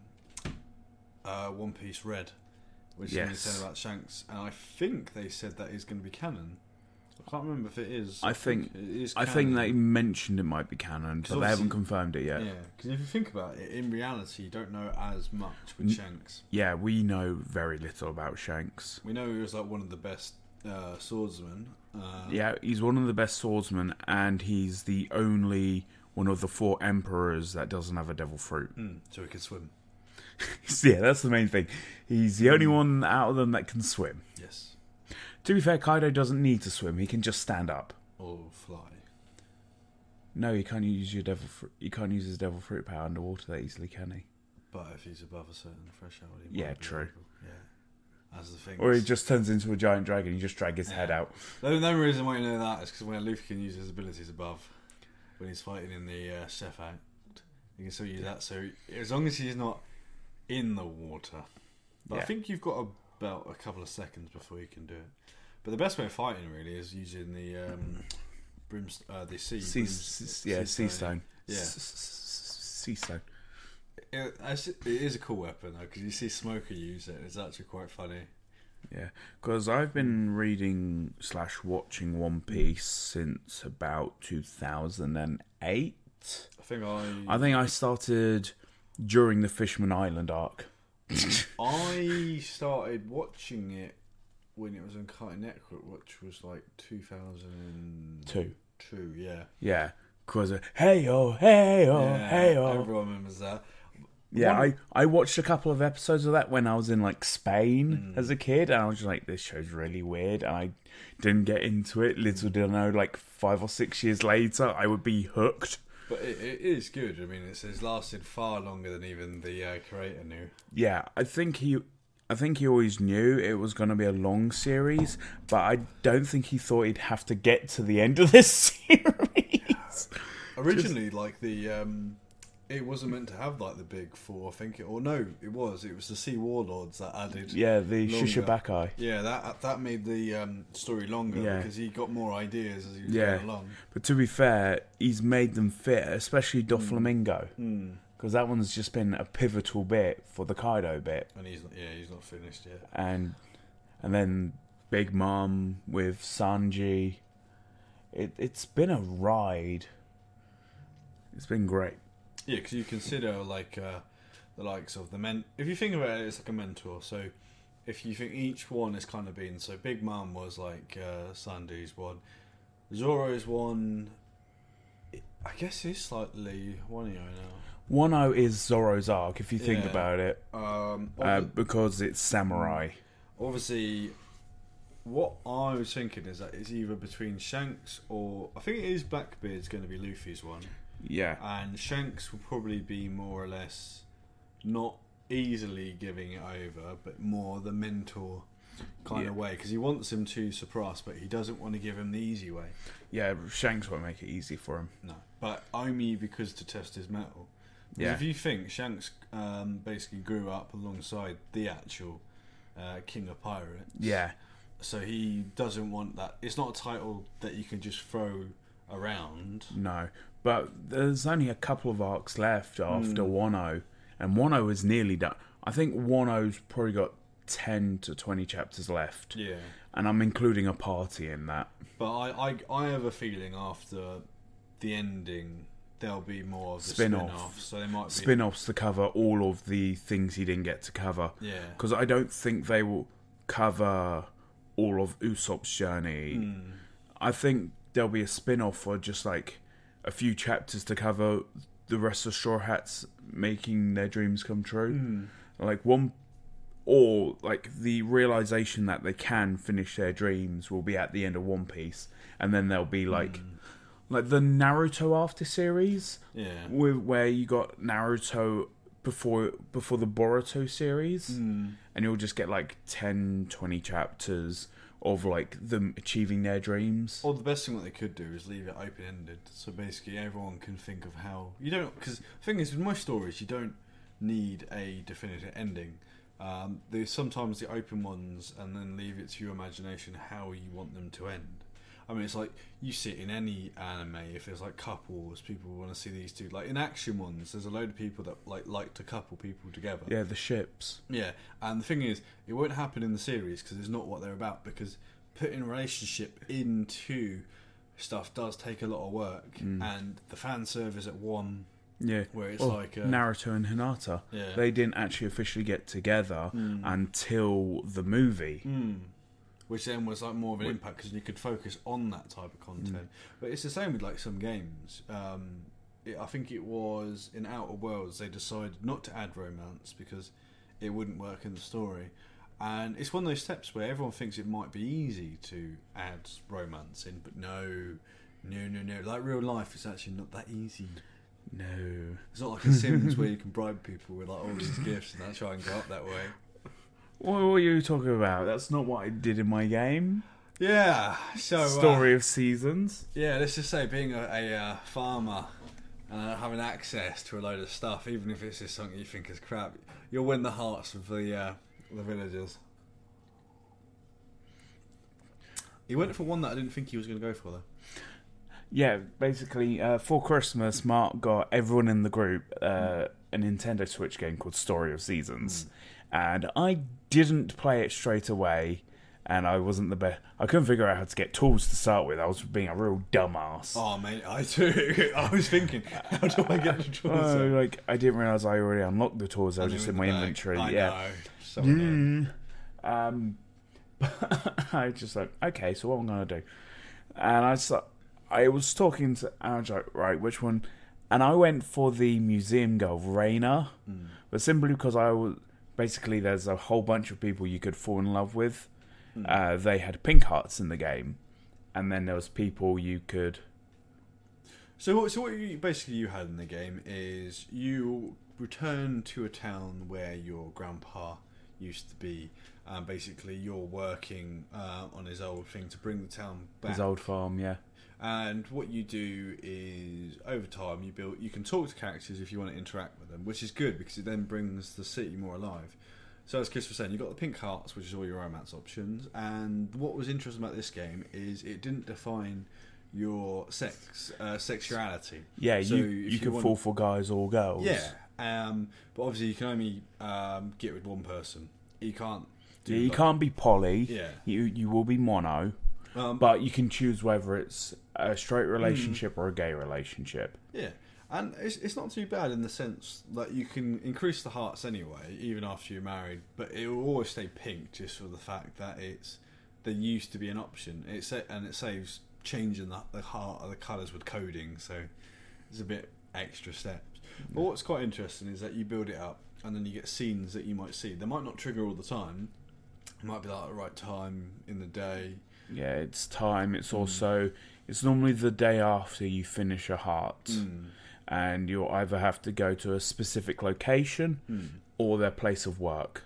uh, One Piece Red, which is Yes. say about Shanks, and I think they said that is going to be canon. I can't remember if it is. I think- it is. I think they mentioned it might be canon, but they haven't confirmed it yet. Yeah, because if you think about it, in reality, you don't know as much with N- Shanks. Yeah, we know very little about Shanks. We know he was like one of the best uh, swordsmen. Uh, Yeah, he's one of the best swordsmen, and he's the only one of the four emperors that doesn't have a devil fruit. mm, so he can swim. yeah, that's the main thing. He's the only one out of them that can swim. Yes, To be fair, Kaido doesn't need to swim; he can just stand up. or fly. No, he can't use your devil. He can't use his devil fruit power underwater that easily, can he? But if he's above a certain threshold, he Yeah, might be true. able- Yeah, as the thing. Or he just turns into a giant dragon. You just drag his head out. The only reason why you know that is because when Luffy can use his abilities above, when he's fighting in the uh, chef act, you can still use that. So as long as he's not in the water, but I Yeah. think you've got about a couple of seconds before you can do it. But the best way of fighting really is using the um, brimst- uh, the sea. Sea, brims- s- yeah, sea stone. Yeah. S- s- s- Sea stone. It, it's- a cool weapon though because you see Smoker use it. It's actually quite funny. Yeah, because I've been reading slash watching One Piece since about 2008. I think I I think I started during the Fishman Island arc. I started watching it when it was on Cartoon Network, which was like 2002. Two. Yeah. Yeah, because hey oh, hey oh, yeah hey yo. Everyone remembers that. Yeah, One- I, I watched a couple of episodes of that when I was in like. Spain as a kid, and I was just like, this show's really weird, and I didn't get into it. Little did I know, like five or six years later, I would be hooked. But it, it is good. I mean, it's, it's lasted far longer than even the uh, creator knew. Yeah, I think he, I think he always knew it was going to be a long series, but I don't think he thought he'd have to get to the end of this series. Originally, like the um, it wasn't meant to have like the big four. I think it, or no, it was. It was the Sea Warlords that added. Yeah, the Longer. Shichibukai. Yeah, that that made the um, story longer Yeah. because he got more ideas as he was Yeah. going along. But to be fair, he's made them fit, especially Doflamingo, Mm. because that one's just been a pivotal bit for the Kaido bit, And he's not, yeah, he's not finished yet. and and then Big Mom with Sanji. It it's been a ride. It's been great. Yeah, because you consider like uh, the likes of the men. If you think about it, it's like a mentor. So if you think each one has kind of been so, Big Mom was like uh, Sanji's one, Zoro's one. I guess is slightly one now. Wano is Zoro's arc, if you think Yeah. about it, Um, uh, because it's samurai. obviously, what I was thinking is that it's either between Shanks or I think it is Blackbeard's going to be Luffy's one. Yeah, and Shanks will probably be more or less not easily giving it over, but more the mentor kind Yeah. of way because he wants him to surpass, but he doesn't want to give him the easy way. yeah. Shanks won't make it easy for him. No, but only because to test his mettle. Yeah. If you think Shanks um, basically grew up alongside the actual uh, King of Pirates, Yeah, so he doesn't want that. It's not a title that you can just throw around. no. But there's only a couple of arcs left after Mm. Wano, and Wano is nearly done. I think Wano's probably got ten to twenty chapters left, Yeah. and I'm including a party in that. But I, I, I have a feeling after the ending, there'll be more of the Spin-off. spin-off. So they might be Spin-offs to cover all of the things he didn't get to cover. Yeah. because I don't think they will cover all of Usopp's journey. Mm. I think there'll be a spin off for just like a few chapters to cover the rest of Straw Hats making their dreams come true. Mm. Like one, or like the realization that they can finish their dreams will be at the end of One Piece, and then there'll be like. Like the Naruto after series, Yeah. with where you got Naruto before before the Boruto series, Mm. and you'll just get like 10 20 chapters of like them achieving their dreams Or the best thing that they could do is leave it open ended. So basically, everyone can think of how you don't. Because the thing is, with most stories, you don't need a definitive ending. Um, there's sometimes the open ones, and then leave it to your imagination how you want them to end. I mean, it's like you see it in any anime. If there's like couples, people want to see these two. Like in action ones, there's a load of people that like like to couple people together. yeah the ships Yeah, and the thing is, it won't happen in the series because it's not what they're about. Because putting relationship into stuff does take a lot of work, Mm. and the fan service at one yeah where it's Well, like uh, naruto and hinata yeah, they didn't actually officially get together Mm. until the movie Mm. Which then was like more of an impact because you could focus on that type of content. But it's the same with like some games. Um, it, I think it was in Outer Worlds they decided not to add romance because it wouldn't work in the story. And it's one of those steps where everyone thinks it might be easy to add romance in, but no, no, no, no. Like real life, it's actually not that easy. no It's not like a Sims where you can bribe people with like all these gifts and that try and go up that way. What were you talking about that's not what i did in my game Yeah. So uh, story of seasons Yeah, let's just say being a, a uh, farmer and uh, having access to a load of stuff, even if it's just something you think is crap, you'll win the hearts of the uh, the villagers. He went for one that I didn't think he was going to go for though. yeah basically uh, for christmas mark got everyone in the group uh, a nintendo switch game called story of seasons and i didn't play it straight away and i wasn't the best i couldn't figure out how to get tools to start with i was being a real dumbass Oh mate, I too. I was thinking, how do I get the tools? Uh, like I didn't realize I already unlocked the tools. I was just in my inventory. I yeah. know. So. Mm. Um, I just like okay. So what am I gonna do? And I just, I was talking to and I was like, right, which one? And I went for the museum girl, Raina, Mm. but simply because I was basically there's a whole bunch of people you could fall in love with. Mm. Uh, they had pink hearts in the game, and then there was people you could. So, what- so what you basically you had in the game is you return to a town where your grandpa used to be, and basically you're working uh, on his old thing to bring the town back. His old farm, yeah. And what you do is over time you build. You can talk to characters if you want to interact with them, which is good because it then brings the city more alive. So as Chris was saying, you've got the pink hearts, which is all your romance options. And what was interesting about this game is it didn't define your sex, uh, sexuality. Yeah, So you if you can want- fall for guys or girls. Yeah, um, but obviously you can only um, get with one person. You can't. Do Yeah, you like- can't be poly. Yeah. You you will be mono, Um, but you can choose whether it's a straight relationship or a gay relationship. Yeah, and it's, it's not too bad in the sense that you can increase the hearts anyway, even after you're married. But it will always stay pink, just for the fact that it's there used to be an option. It sa- and it saves changing the, the heart of the colours with coding, so it's a bit extra steps. But what's quite interesting is that you build it up, and then you get scenes that you might see. They might not trigger all the time. It might be like at the right time in the day. Yeah, it's time. It's Hmm. also it's normally the day after you finish a heart, Mm. and you'll either have to go to a specific location Mm. or their place of work.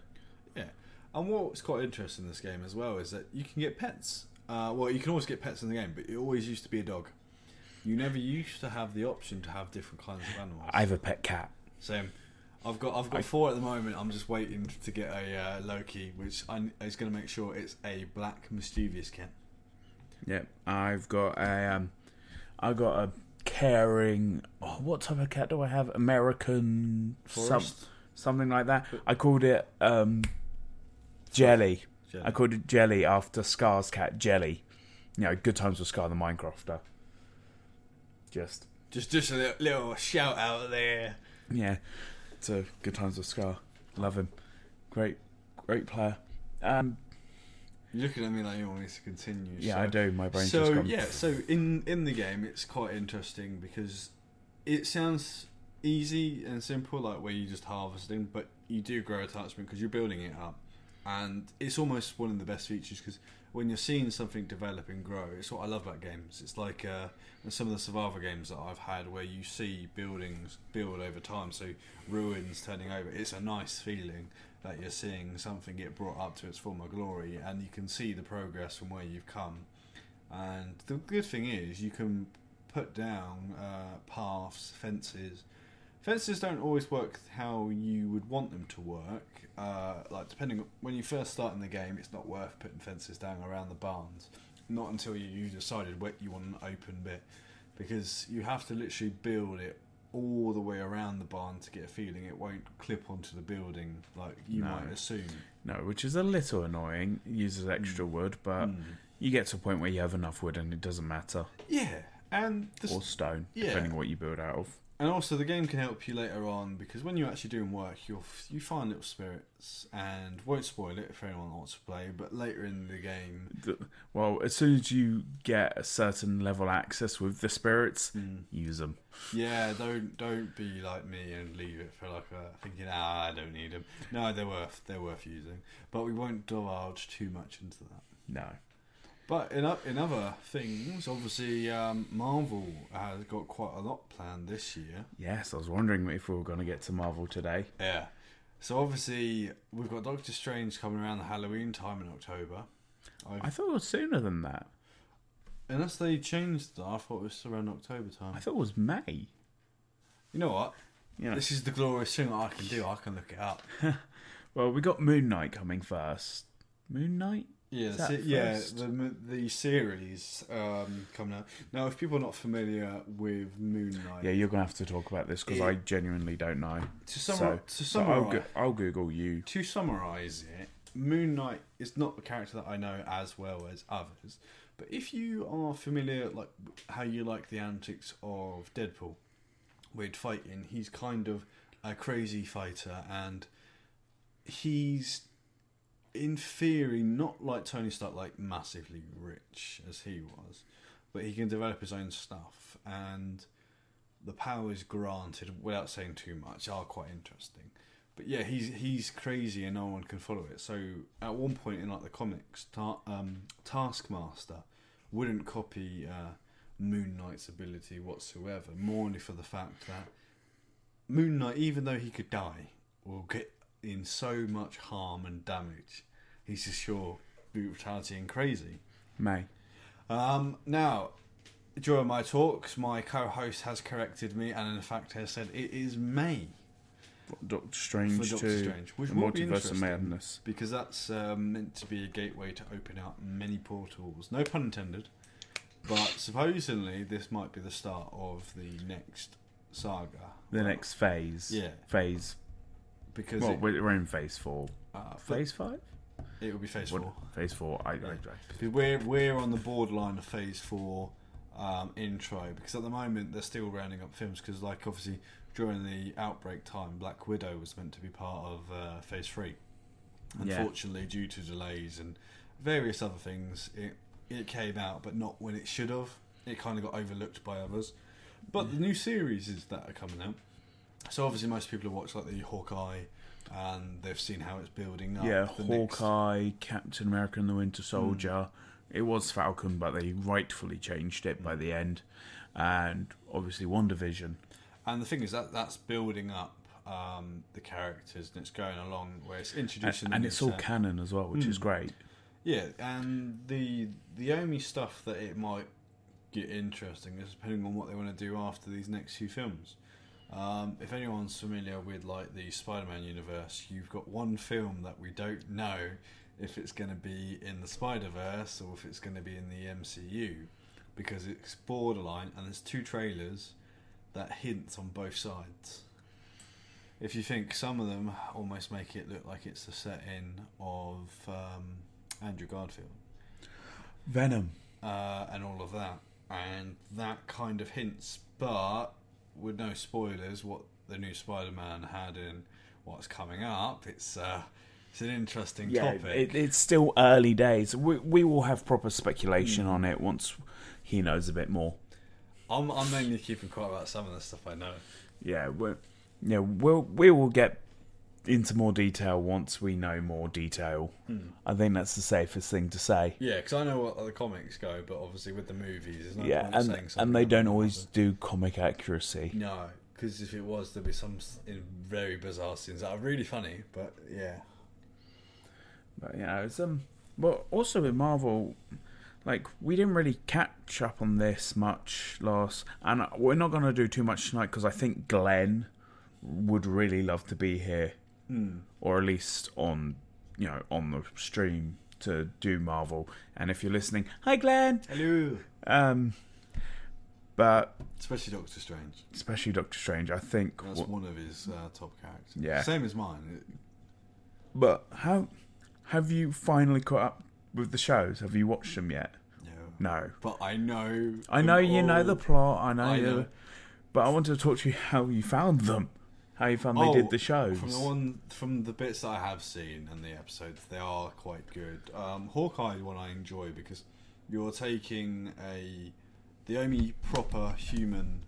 Yeah, and what's quite interesting in this game as well is that you can get pets. Uh, well, you can always get pets in the game, but it always used to be a dog. You never used to have the option to have different kinds of animals. I have a pet cat. Same. I've got I've got I- four at the moment. I'm just waiting to get a uh, Loki, which I, is going to make sure it's a black mischievous cat. Yeah, I've got a um, I got a caring. Oh, what type of cat do I have? American some, something like that. I called it um, Jelly. Jelly. I called it Jelly after Scar's cat Jelly. You know, good times with Scar the Minecrafter. Just Just just a little, little shout out there. yeah, to good times with Scar. Love him. Great, great player. Um, You're looking at me like you want me to continue. yeah, so- I do. My brain's so just gone. yeah so in in the game it's quite interesting because it sounds easy and simple like where you just harvesting but you do grow attachment because you're building it up and it's almost one of the best features because when you're seeing something develop and grow it's what i love about games it's like uh, some of the survivor games that i've had where you see buildings build over time so ruins turning over it's a nice feeling that you're seeing something get brought up to its former glory and you can see the progress from where you've come and the good thing is, you can put down uh, paths, fences. Fences don't always work how you would want them to work. Uh, like depending when you first start in the game, it's not worth putting fences down around the barns. Not until you, you decided what you want an open bit, because you have to literally build it all the way around the barn to get a feeling it won't clip onto the building like you No. might assume. No, which is a little annoying. It uses extra wood, but Mm. you get to a point where you have enough wood and it doesn't matter. Yeah, and the, Or stone, Yeah. depending what you build out of. And also, the game can help you later on because when you're actually doing work, you'll you find little spirits, and won't spoil it for anyone wants to play. But later in the game, Well, as soon as you get a certain level access with the spirits, Mm. use them. yeah, don't don't be like me and leave it for like a, thinking, ah, I don't need them. No, they're worth they're worth using, but we won't divulge too much into that. No. But in in other things, obviously, um, Marvel has got quite a lot planned this year. Yes, I was wondering if we were going to get to Marvel today. Yeah. So obviously, we've got Doctor Strange coming around the Halloween time in October. I've I thought it was sooner than that. Unless they changed that, I thought it was around October time. I thought it was May. You know what? Yeah. This is the glorious thing I can do. I can look it up. well, we got Moon Knight coming first. Moon Knight? Yeah, the se- yeah. The the series um, coming out now. If people are not familiar with Moon Knight, Yeah, you're going to have to talk about this because I genuinely don't know. to summar- so, to so I'll, summarize, go- I'll Google you. to summarize it, Moon Knight is not a character that I know as well as others. But if you are familiar, like how you like the antics of Deadpool, with fighting, he's kind of a crazy fighter, and he's in theory not like Tony Stark, like massively rich as he was, but he can develop his own stuff, and the powers granted, without saying too much, are quite interesting. But yeah, he's he's crazy and no one can follow it. So at one point in like the comics, ta- um, Taskmaster wouldn't copy uh, Moon Knight's ability whatsoever. More only for the fact that Moon Knight, even though he could die, will get in so much harm and damage. He's just sure brutality and crazy. May. Um, now, during my talks, my co-host has corrected me, and in fact has said it is May Doctor Strange for Doctor 2. Strange, which the will be Multiverse of interesting Madness. because that's um, meant to be a gateway to open up many portals. No pun intended. But supposedly, this might be the start of the next saga. The next phase. Yeah, Phase. Because Well, it, we're in phase four. uh, Phase five? it will be phase What- four. Phase four. I, I, Yeah. I, Because We're we're on the borderline of phase four um, intro because at the moment they're still rounding up films because like obviously during the outbreak time Black Widow was meant to be part of uh, phase three. Yeah. Unfortunately, due to delays and various other things, it it came out but not when it should have. It kind of got overlooked by others. But the new series is that are coming out. So obviously most people have watched like the Hawkeye and they've seen how it's building up. yeah, the next- Hawkeye, Captain America and the Winter Soldier. It was Falcon, but they rightfully changed it by the end. And obviously, WandaVision. And the thing is that that's building up um, the characters and it's going along where it's And, introducing and them it's all canon as well, which is Mm. great. yeah. And the the only stuff that it might get interesting is depending on what they want to do after these next few films. Um, if anyone's familiar with like the Spider-Man universe, you've got one film that we don't know if it's going to be in the Spider-Verse or if it's going to be in the MCU because it's borderline and there's two trailers that hint on both sides. If you think some of them almost make it look like it's the setting of um, Andrew Garfield Venom. uh, and all of that, and that kind of hints, but with no spoilers, what the new Spider-Man had in what's coming up. It's uh, it's an interesting Yeah, topic. it, it's still early days. We, we will have proper speculation Mm. on it once he knows a bit more. I'm I'm mainly keeping quiet about some of the stuff I know. Yeah, we're, yeah, we'll we will get into more detail once we know more detail. I think that's the safest thing to say. Yeah, because I know what the comics go, but obviously with the movies, no yeah, and and they don't always do comic accuracy. No, because if it was, there'd be some very bizarre scenes that are really funny. But yeah, But yeah, it's um. But also with Marvel, like we didn't really catch up on this much last, and we're not gonna do too much tonight because I think Glenn would really love to be here, or at least on, you know, on the stream to do Marvel. And if you're listening, hi Glenn. hello. Um, but Especially Doctor Strange. especially Doctor Strange, I think. That's what- one of his uh, top characters. Yeah. same as mine. but how have you finally caught up with the shows? Have you watched them yet? No, No. but I know. I know you know the plot. I know I you, know. but I wanted to talk to you how you found them, how you found they Oh, did the shows. From the one, from the bits that I have seen and the episodes, they are quite good. Um, Hawkeye one I enjoy because you're taking a the only proper human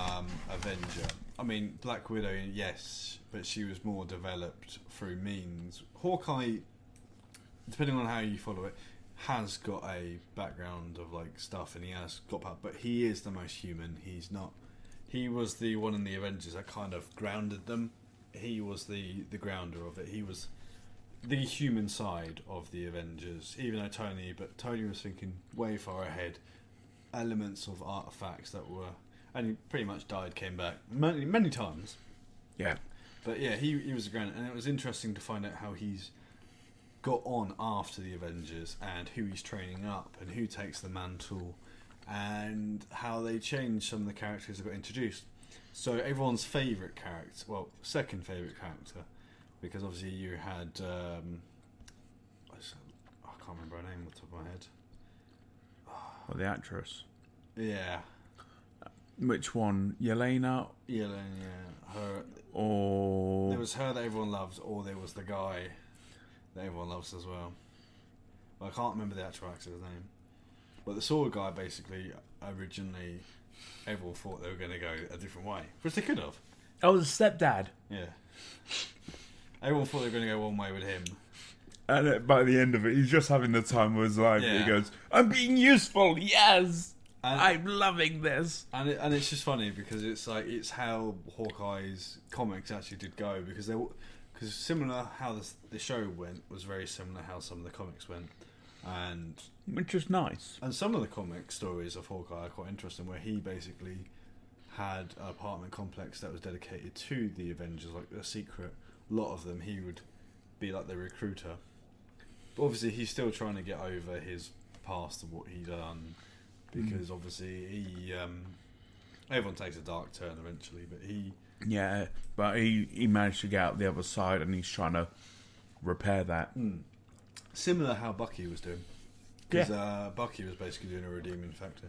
um, Avenger. I mean, Black Widow, yes, but she was more developed through means. Hawkeye, depending on how you follow it, has got a background of like stuff, and he has got but he is the most human. He's not. He was the one in the Avengers that kind of grounded them. He was the the grounder of it. He was the human side of the Avengers, even though Tony, but Tony was thinking way far ahead. Elements of artifacts that were, and he pretty much died, came back many many times. yeah, But yeah, he he was a grand, and it was interesting to find out how he's got on after the Avengers and who he's training up and who takes the mantle and how they change some of the characters that got introduced. So everyone's favourite character, well, second favourite character, because obviously you had um, I can't remember her name off the top of my head. or the actress. Yeah, Which one, Yelena Yelena. Yeah, her or There was her that everyone loves, or there was the guy that everyone loves as well. Well, I can't remember the actual actor's name. But the sword guy, basically, originally, everyone thought they were going to go a different way. Which they could have. oh the stepdad? Yeah. Everyone thought they were going to go one way with him. And by the end of it, he's just having the time of his life. Yeah. He goes, "I'm being useful, yes." And, I'm loving this. and it, and it's just funny because it's like it's how Hawkeye's comics actually did go because they because similar how the the show went was very similar how some of the comics went, and Which is nice. and some of the comic stories of Hawkeye are quite interesting where he basically had an apartment complex that was dedicated to the Avengers, like a secret. A lot of them he would be like the recruiter, but obviously he's still trying to get over his past and what he done because obviously he um, everyone takes a dark turn eventually, but he Yeah, but he, he managed to get out the other side and he's trying to repair that. Similar how Bucky was doing because uh, Bucky was basically doing a redeeming factor,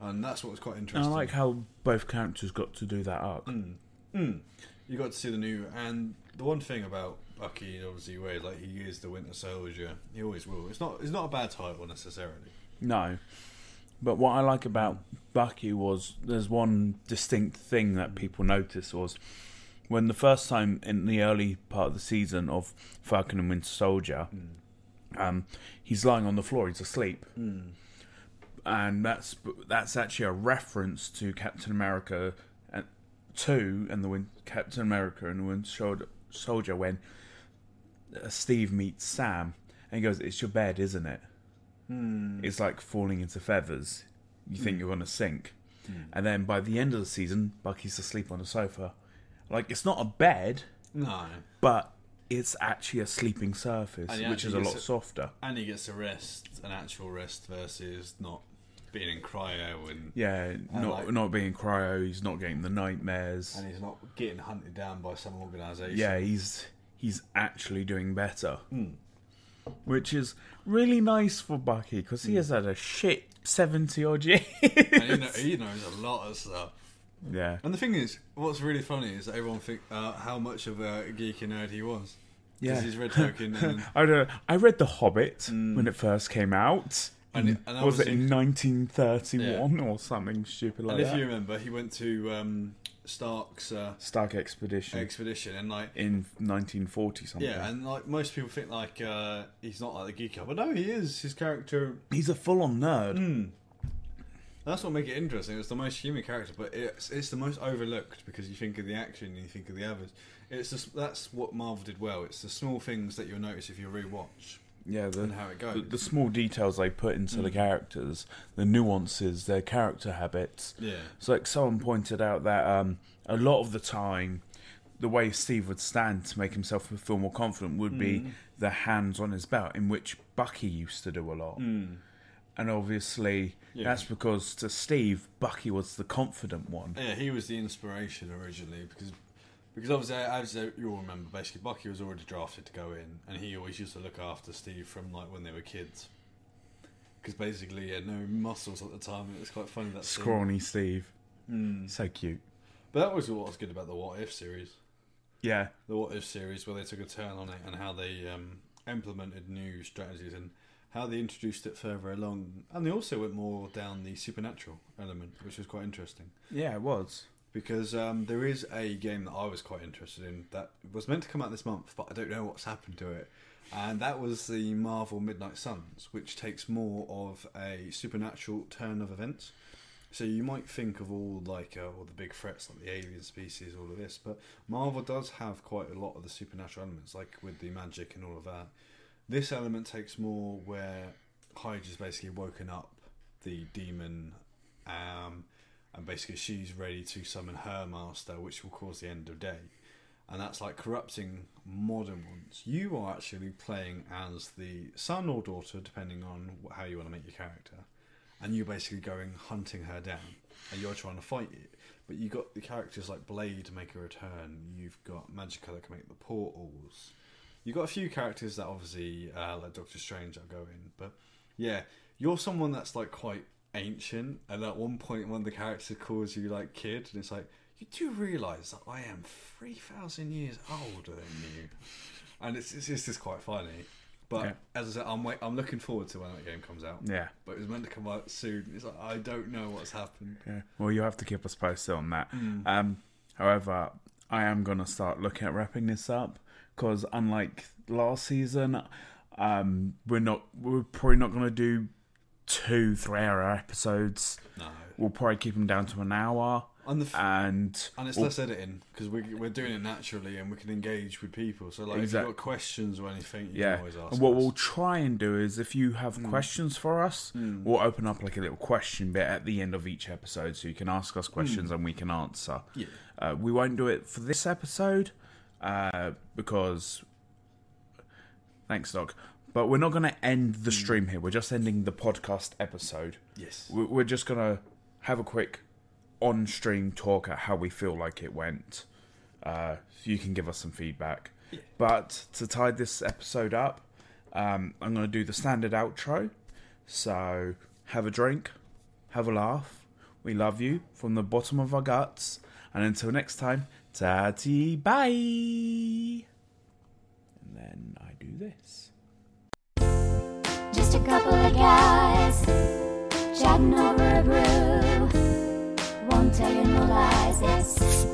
and that's what was quite And I like how both characters got to do that arc. Mm. Mm. You got to see the new, and the one thing about Bucky, obviously, where like he is the Winter Soldier, he always will. It's not, it's not a bad title necessarily. No. But what I like about Bucky was there's one distinct thing that people noticed was when the first time in the early part of the season of Falcon and Winter Soldier, um, he's lying on the floor, he's asleep. Hmm. And that's that's actually a reference to Captain America and two and the Win- Captain America and the Winter Soldier- when uh, Steve meets Sam and he goes, "It's your bed, isn't it?" Hmm. It's like falling into feathers. You think hmm. you're going to sink. And then by the end of the season, Bucky's asleep on the sofa. Like, it's not a bed, No, but it's actually a sleeping surface, which is a lot a- softer. and he gets a rest, an actual rest versus not being in cryo and Yeah, not like- not being cryo, he's not getting the nightmares. and he's not getting hunted down by some organisation. Yeah, he's he's actually doing better. Hmm. Which is really nice for Bucky because he hmm. has had a shit 70 odd years. and he, know, he knows a lot of stuff. Yeah. And the thing is, what's really funny is that everyone think uh, how much of a geek and nerd he was. Yeah. Because he's read Tolkien and I don't know. I read The Hobbit when it first came out. And it- and was was it in 1931 or something stupid like that. And if you remember, he went to um, Stark's uh, Stark Expedition expedition, and like, in 1940 something. yeah, and like most people think like uh, he's not like the geek but no, he is. His character, He's a full-on nerd. mm, that's what make it interesting. It's the most human character, but it's it's the most overlooked because you think of the action and you think of the others. It's just that's what Marvel did well. It's the small things that you'll notice if you rewatch Yeah, the, and how it goes. the the small details they put into the Mm. characters, the nuances, their character habits. yeah, So, like someone pointed out that um, a lot of the time, the way Steve would stand to make himself feel more confident would be Mm. the hands on his belt, in which Bucky used to do a lot. mm. And obviously, Yeah. that's because to Steve, Bucky was the confident one. Yeah, he was the inspiration originally because because obviously as you'll remember, basically Bucky was already drafted to go in, and he always used to look after Steve from like when they were kids. Because basically, he had no muscles at the time. It was quite funny that scene. Scrawny Steve. Mm. So cute. But that was what was good about the What If series. Yeah. The What If series, where they took a turn on it and how they um, implemented new strategies and how they introduced it further along, and they also went more down the supernatural element, which was quite interesting. Yeah, it was. because um, there is a game that I was quite interested in that was meant to come out this month, but I don't know what's happened to it. And that was the Marvel Midnight Suns, which takes more of a supernatural turn of events. So you might think of all like uh, all the big threats like the alien species, all of this, but Marvel does have quite a lot of the supernatural elements, like with the magic and all of that. This element takes more where Hydra has basically woken up the demon, um, and basically she's ready to summon her master, which will cause the end of day. And that's like corrupting modern ones. You are actually playing as the son or daughter, depending on how you want to make your character, and you're basically going hunting her down, and you're trying to fight it. But you've got the characters like Blade make a return. You've got Magica that can make the portals. You've got a few characters that obviously, uh, like Doctor Strange, are going. But yeah, you're someone that's like quite ancient, and at one point, one of the characters calls you like kid, and it's like you do realise that I am three thousand years older than you, and it's it's, it's just quite funny. But Okay. as I said, I'm wait, I'm looking forward to when that game comes out. Yeah. But it was meant to come out soon. It's like I don't know what's happened. Yeah. Well, you have to keep us posted on that. Mm. Um, however, I am going to start looking at wrapping this up because, unlike last season, um, we're not. We're probably not going to do two, three hour episodes. No. We'll probably keep them down to an hour, And the f- and and it's we'll- less editing because we're, we're doing it naturally and we can engage with people. So like, if you've got questions or anything, you yeah. can always ask. And what us. we'll try and do is, if you have Mm. questions for us, Mm. we'll open up like a little question bit at the end of each episode, so you can ask us Mm. questions and we can answer. Yeah. Uh, we won't do it for this episode uh, because thanks, Doc. But we're not going to end the stream here. We're just ending the podcast episode. Yes. We- We're just going to have a quick on-stream talk at how we feel like it went. Uh, so you can give us some feedback. Yeah. But to tie this episode up, um, I'm going to do the standard outro. So have a drink, have a laugh. We love you from the bottom of our guts. And until next time, tati bye. And then I do this. Just a couple of guys chatting over a brew. Won't tell you no lies. It's